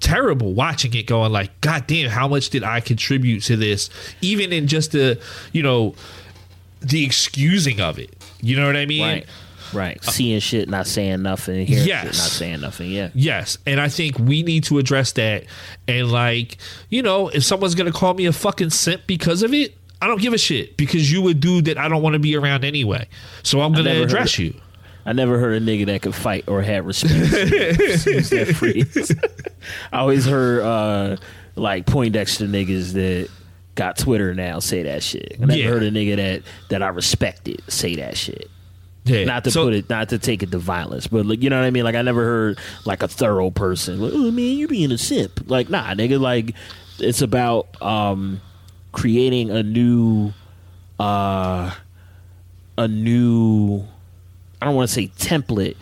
terrible watching it going like god damn how much did i contribute to this? Even in just the you know the excusing of it. You know what i mean? Right. Right. Seeing shit, not saying nothing. Hearing Yes. shit, not saying nothing. Yeah. Yes, and I think we need to address that. And like, you know, if someone's gonna call me a fucking simp because of it, I don't give a shit because you a dude that I don't want to be around anyway. So I'm gonna address heard- you. I never heard a nigga that could fight or had respect. Use that phrase. I always heard uh, like Poindexter niggas that got Twitter now say that shit. I never Yeah. heard a nigga that that I respected say that shit. Yeah. Not to So- put it, not to take it to violence, but like you know what I mean. Like I never heard like a thorough person. Like, oh man, you being a simp. Like nah, nigga. Like it's about um, creating a new, uh, a new. I don't want to say template,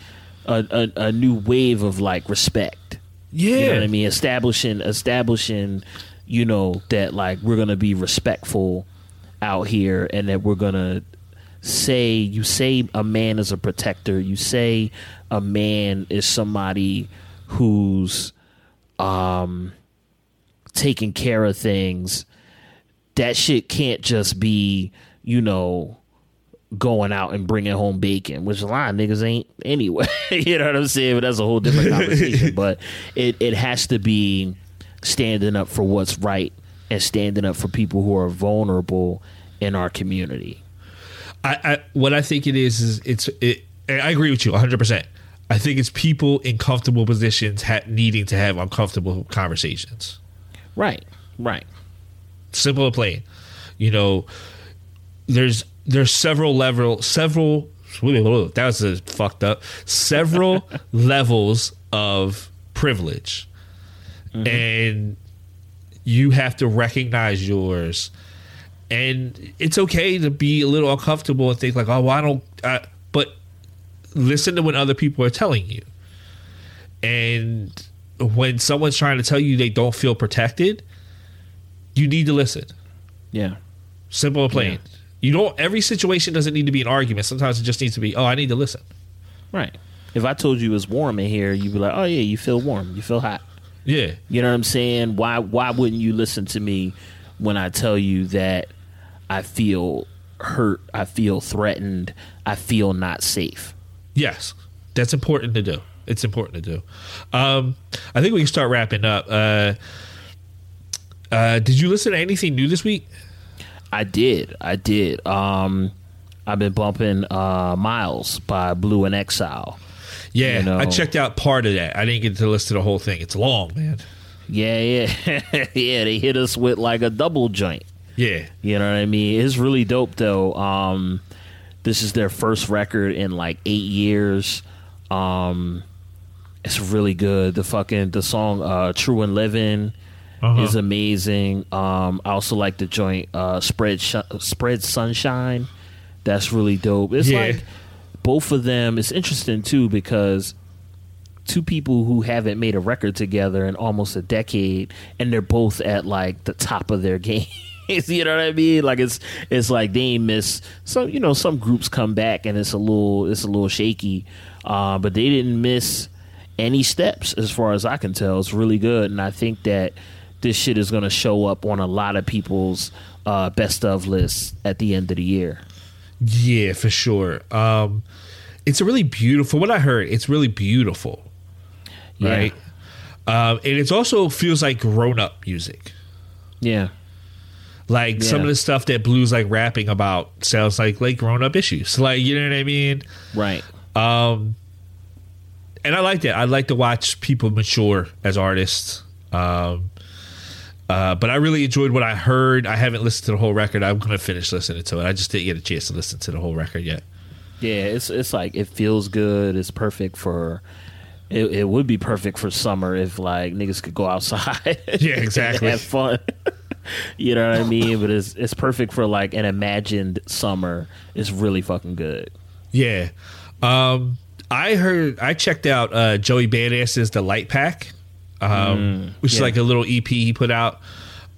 a, a a new wave of like respect. You know Yeah. what I mean? Establishing establishing, you know, that like we're gonna be respectful out here and that we're gonna say you say a man is a protector, you say a man is somebody who's um taking care of things. That shit can't just be, you know, going out and bringing home bacon, which a lot of niggas ain't anyway. you know what I'm saying? But that's a whole different conversation. but it, it has to be standing up for what's right and standing up for people who are vulnerable in our community. I, I what I think it is is it's it. I agree with you 100. percent I think it's people in comfortable positions ha- needing to have uncomfortable conversations. Right. Right. Simple and plain. You know, there's there's several level several that was a fucked up several levels of privilege, mm-hmm. and you have to recognize yours. And it's okay to be a little uncomfortable and think like, oh, well, I don't. Uh, but listen to what other people are telling you. And when someone's trying to tell you they don't feel protected, you need to listen. Yeah. Simple and plain. You don't. Every situation doesn't need to be an argument. Sometimes it just needs to be. Oh, I need to listen. Right. If I told you it's warm in here, you'd be like, "Oh yeah, you feel warm. You feel hot." Yeah. You know what I'm saying? Why why wouldn't you listen to me when I tell you that I feel hurt, I feel threatened, I feel not safe? Yes, that's important to do. It's important to do. Um, I think we can start wrapping up. Uh, uh, did you listen to anything new this week? I did. I did. Um, I've been bumping uh, Miles by Blu and Exile. Yeah, You know? I checked out part of that. I didn't get to listen to the whole thing. It's long, man. Yeah, yeah. yeah, they hit us with like a double joint. Yeah. You know what I mean? It's really dope though. Um this is their first record in like 8 years. Um it's really good. The fucking the song uh True and Living Uh-huh. is amazing. Um I also like the joint uh Spread Sh- Spread Sunshine. That's really dope. It's Yeah. like both of them it's interesting too because two people who haven't made a record together in almost a decade and they're both at like the top of their game you know what i mean like it's it's like they ain't miss some you know some groups come back and it's a little it's a little shaky uh, but they didn't miss any steps as far as i can tell it's really good and i think that this shit is going to show up on a lot of people's uh, best of lists at the end of the year Yeah, for sure. Um, it's a really beautiful. What I heard, it's really beautiful, Yeah. right? Um, and it also feels like grown up music. yeah Like some of the stuff that Blu's like rapping about sounds like like grown up issues. Like you know what I mean? right Um, and I like that. I like to watch people mature as artists. Um, uh, but I really enjoyed what I heard. I haven't listened to the whole record. I'm going to finish listening to it. I just didn't get a chance to listen to the whole record yet. Yeah, it's it's like it feels good. It's perfect for. It, it would be perfect for summer if like niggas could go outside. Yeah, exactly. have fun. you know what I mean? But it's it's perfect for like an imagined summer. It's really fucking good. Yeah. Um, I heard, I checked out uh, Joey Badass's The Light Pack, um, Mm, which is like a little EP he put out.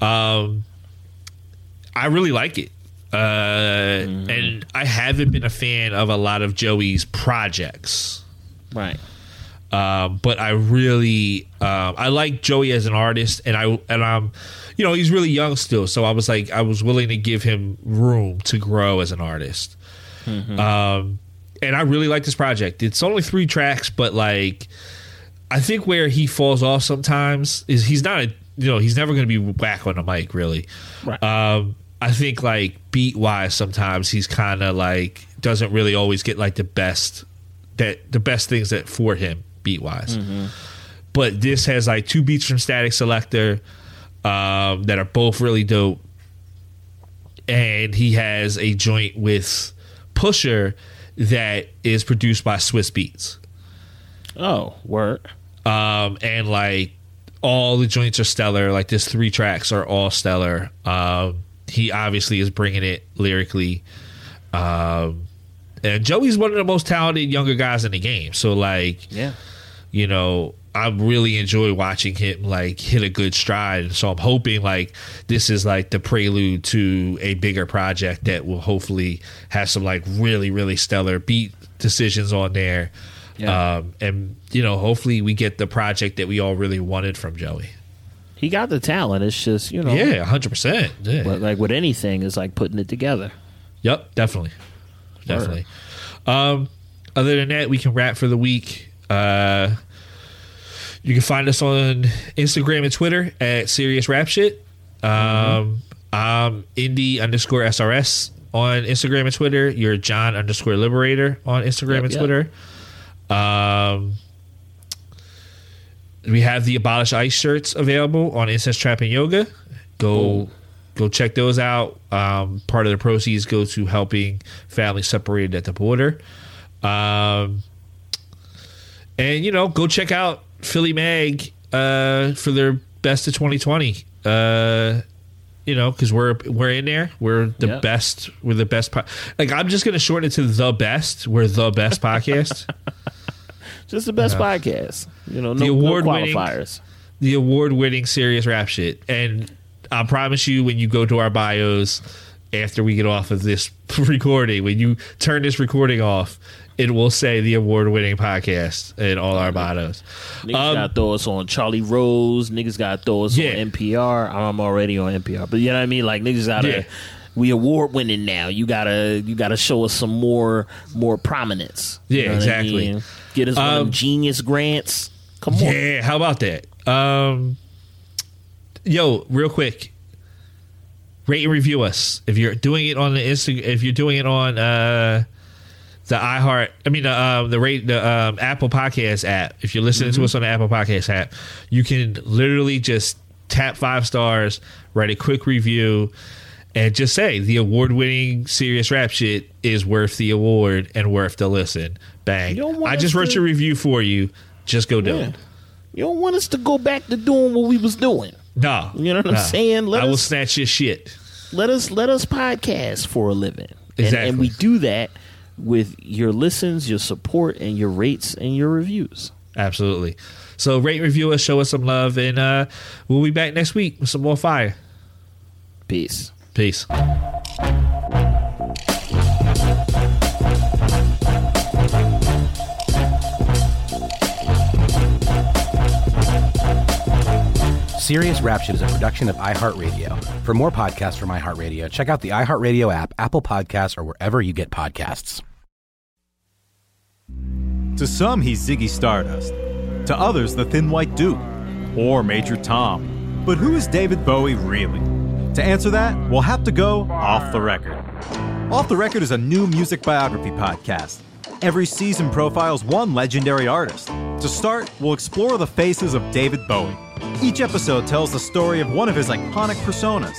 Um, I really like it. Uh, Mm-hmm. And I haven't been a fan of a lot of Joey's projects. Right. Um, but I really, um, I like Joey as an artist, and I and I'm, you know, he's really young still, so I was like, I was willing to give him room to grow as an artist. Um, and I really like this project. It's only three tracks, but like, I think where he falls off sometimes is he's not a, you know, he's never going to be whack on the mic, really. Right. Um, I think like beat wise, sometimes he's kind of like doesn't really always get like the best that the best things that for him beat wise. But this has like two beats from Statik Selektah um, that are both really dope, and he has a joint with Pusher that is produced by Swizz Beatz. Oh, word. Um, and like all the joints are stellar. Like this three tracks are all stellar. Um, he obviously is bringing it lyrically. Um, and Joey's one of the most talented younger guys in the game. So like, Yeah. You know, I really enjoy watching him like hit a good stride. And so I'm hoping like this is like the prelude to a bigger project that will hopefully have some like really, really stellar beat decisions on there. Yeah. Um, and you know, hopefully we get the project that we all really wanted from Joey. He got the talent. It's just you know. Yeah, hundred percent. Yeah. But like with anything, is like putting it together. Yep, definitely, definitely. Um, other than that, we can wrap for the week. Uh, you can find us on Instagram and Twitter at Serious Rap Shit. Um, I'm Indie underscore SRS on Instagram and Twitter. You're John underscore Liberator on Instagram Yep, and yep. Twitter. Um, we have the Abolish Ice shirts available on Incense Trap and Yoga. Go go check those out. Um, part of the proceeds go to helping families separated at the border. Um, and you know, go check out Philly Mag uh, for their best of 2020. Uh, you know, because we're we're in there. We're the Yep. best. We're the best. Po- like I'm just gonna shorten it to the best. We're the best podcast. Just the best Yeah. podcast. You know, no, the no award winning qualifiers. the award winning serious rap shit. And I promise you, when you go to our bios, after we get off of this recording, when you turn this recording off, it will say the award winning podcast in all our bios. Niggas Um, gotta throw us on Charlie Rose. Niggas gotta throw us Yeah. on NPR. I'm already on NPR, but you know what I mean. Like niggas gotta. Yeah. We award winning now. You gotta you gotta show us some more more prominence. You Yeah, know what I exactly. mean? Get us one of Um, genius grants. Come on. Yeah, how about that? Um, yo, real quick, rate and review us if you're doing it on the Insta. If you're doing it on uh, the iHeart, I mean the um, the rate the um, Apple Podcast app. If you're listening to us on the Apple Podcast app, you can literally just tap five stars, write a quick review. And just say the award-winning serious rap shit is worth the award and worth the listen. Bang! You don't want I just wrote to- your review for you. Just go do Yeah. it. You don't want us to go back to doing what we was doing. No, You know what I'm saying? Let I will us- snatch your shit. let us let us podcast for a living. And, Exactly. and we do that with your listens, your support, and your rates and your reviews. Absolutely. So rate, review us, show us some love, and uh, we'll be back next week with some more fire. Peace. Peace. Serious Rap Shit is a production of iHeartRadio. For more podcasts from iHeartRadio, check out the iHeartRadio app, Apple Podcasts, or wherever you get podcasts. To some, he's Ziggy Stardust. To others, the Thin White Duke. Or Major Tom. But who is David Bowie really? To answer that, we'll have to go off the record. Off the Record is a new music biography podcast. Every season profiles one legendary artist. To start, we'll explore the faces of David Bowie. Each episode tells the story of one of his iconic personas.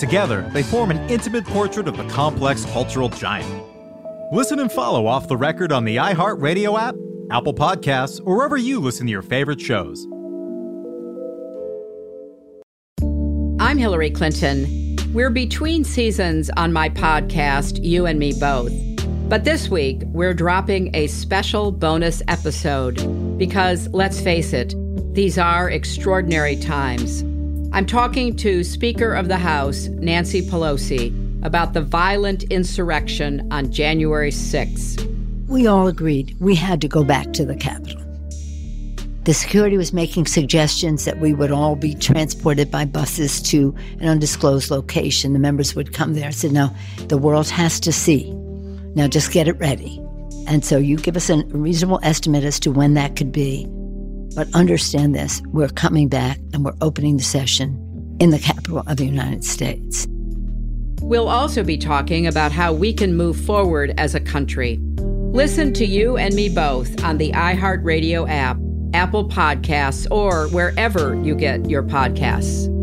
Together, they form an intimate portrait of the complex cultural giant. Listen and follow Off the Record on the iHeartRadio app, Apple Podcasts, or wherever you listen to your favorite shows. I'm Hillary Clinton. We're between seasons on my podcast, You and Me Both. But this week, we're dropping a special bonus episode because, let's face it, these are extraordinary times. I'm talking to Speaker of the House, Nancy Pelosi, about the violent insurrection on January 6th. We all agreed we had to go back to the Capitol. The security was making suggestions that we would all be transported by buses to an undisclosed location. The members would come there. I said, No, the world has to see. Now just get it ready. And so you give us a reasonable estimate as to when that could be. But understand this we're coming back and we're opening the session in the Capitol of the United States. We'll also be talking about how we can move forward as a country. Listen to you and me both on the iHeartRadio app, Apple Podcasts, or wherever you get your podcasts.